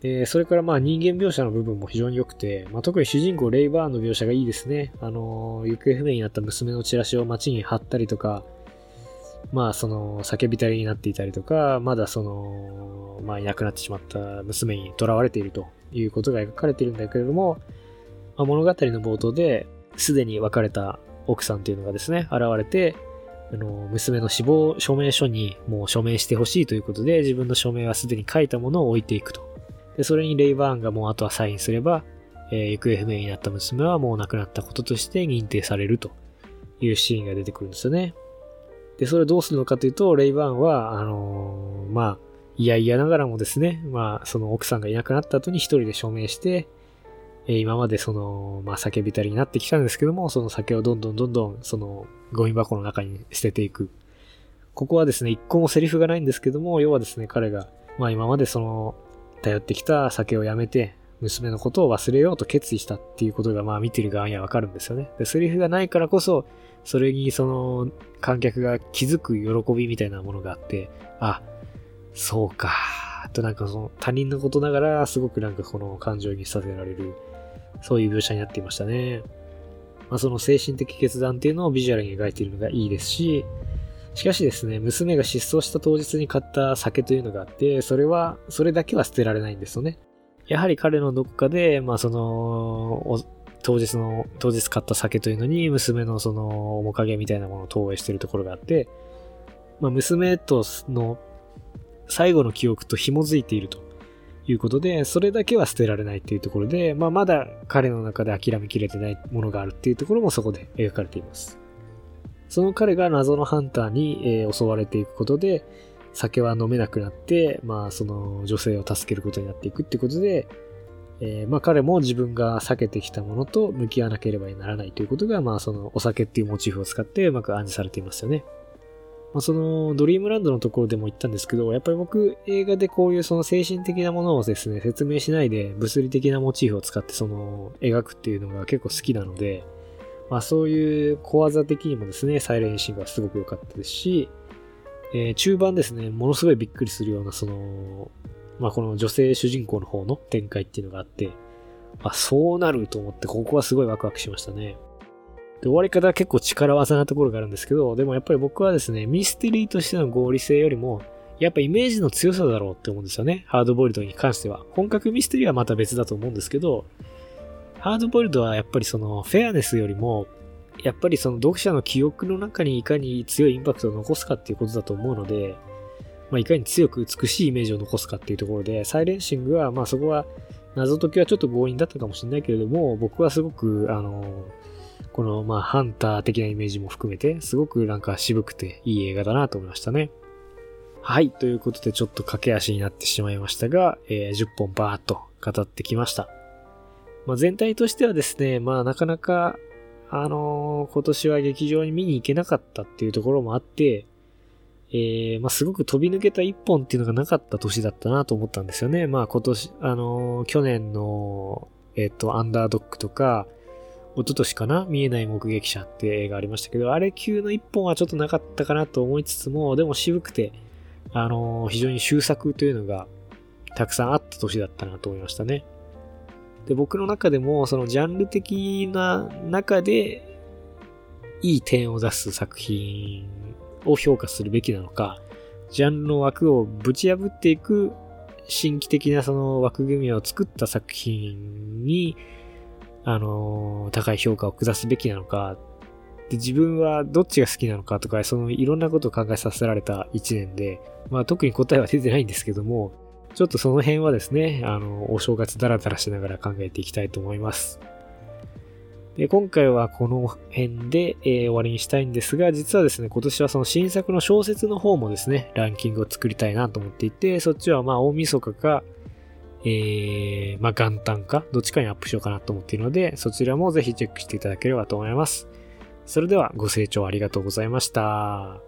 で、それからまあ人間描写の部分も非常に良くて、まあ、特に主人公レイバーンの描写がいいですね。あの、行方不明になった娘のチラシを街に貼ったりとか、まあその叫びたりになっていたりとか、まだその、まあいなくなってしまった娘に囚われているということが描かれているんだけれども、まあ、物語の冒頭で、すでに別れた奥さんというのがですね、現れて、あの、娘の死亡証明書にもう署名してほしいということで、自分の署名はすでに書いたものを置いていくと。で、それにレイバーンがもうあとはサインすれば、えー、行方不明になった娘はもう亡くなったこととして認定されるというシーンが出てくるんですよね。で、それどうするのかというと、レイバーンは、あのー、まあ、いやいやながらもですね、まあ、その奥さんがいなくなった後に一人で署名して、えー、今までその、まあ、酒浸りになってきたんですけども、その酒をどんどんどんどん、その、ゴミ箱の中に捨てていく。ここはですね、一個もセリフがないんですけども、要はですね、彼が、まあ今までその、頼ってきた酒をやめて、娘のことを忘れようと決意したっていうことが、まあ見てる側にはわかるんですよね。で、セリフがないからこそ、それにその、観客が気づく喜びみたいなものがあって、あ、そうか、となんかその他人のことながら、すごくなんかこの感情にさせられる、そういう描写になっていましたね。まあその精神的決断っていうのをビジュアルに描いているのがいいですし、しかしですね、娘が失踪した当日に買った酒というのがあって、それは、それだけは捨てられないんですよね。やはり彼のどこかで、まあその、当日の、当日買った酒というのに娘のその面影みたいなものを投影しているところがあって、まあ娘との最後の記憶と紐づいているということで、それだけは捨てられないっていうところで、まあまだ彼の中で諦めきれてないものがあるっていうところもそこで描かれています。その彼が謎のハンターに、えー、襲われていくことで、酒は飲めなくなって、まあ、その女性を助けることになっていくってことで、えー、まあ彼も自分が避けてきたものと向き合わなければならないということが、まあそのお酒っていうモチーフを使ってうまく暗示されていますよね。まあ、そのドリームランドのところでも言ったんですけど、やっぱり僕映画でこういうその精神的なものをですね、説明しないで物理的なモチーフを使ってその描くっていうのが結構好きなので、まあそういう小技的にもですね、サイレンシングはすごく良かったですし、えー、中盤ですね、ものすごいびっくりするような、その、まあこの女性主人公の方の展開っていうのがあって、あ、そうなると思って、ここはすごいワクワクしましたね。で、終わり方は結構力技なところがあるんですけど、でもやっぱり僕はですね、ミステリーとしての合理性よりも、やっぱイメージの強さだろうって思うんですよね。ハードボイルドに関しては。本格ミステリーはまた別だと思うんですけど、ハードボイルドはやっぱりそのフェアネスよりも、やっぱりその読者の記憶の中にいかに強いインパクトを残すかっていうことだと思うので、まあ、いかに強く美しいイメージを残すかっていうところで、サイレンシングは、まあそこは謎解きはちょっと強引だったかもしれないけれども、僕はすごく、あの、この、まあ、ハンター的なイメージも含めて、すごくなんか渋くていい映画だなと思いましたね。はい。ということで、ちょっと駆け足になってしまいましたが、えー、10本バーっと語ってきました。まあ、全体としてはですね、まあなかなか、あのー、今年は劇場に見に行けなかったっていうところもあって、えー、まあすごく飛び抜けた一本っていうのがなかった年だったなと思ったんですよね。まあ今年、あのー、去年の、えっ、と、アンダードックとか、一昨年かな見えない目撃者って映画ありましたけど、あれ級の一本はちょっとなかったかなと思いつつも、でも渋くて、あのー、非常に終作というのがたくさんあった年だったなと思いましたね。で、僕の中でも、そのジャンル的な中で、いい点を出す作品を評価するべきなのか、ジャンルの枠をぶち破っていく新規的なその枠組みを作った作品に、あのー、高い評価を下すべきなのか、で、自分はどっちが好きなのかとか、そのいろんなことを考えさせられた一年で、まあ特に答えは出てないんですけども、ちょっとその辺はですね、あの、お正月ダラダラしながら考えていきたいと思います。で今回はこの辺で、えー、終わりにしたいんですが、実はですね、今年はその新作の小説の方もですね、ランキングを作りたいなと思っていて、そっちはまあ大晦日か、えー、まあ元旦か、どっちかにアップしようかなと思っているので、そちらもぜひチェックしていただければと思います。それではご清聴ありがとうございました。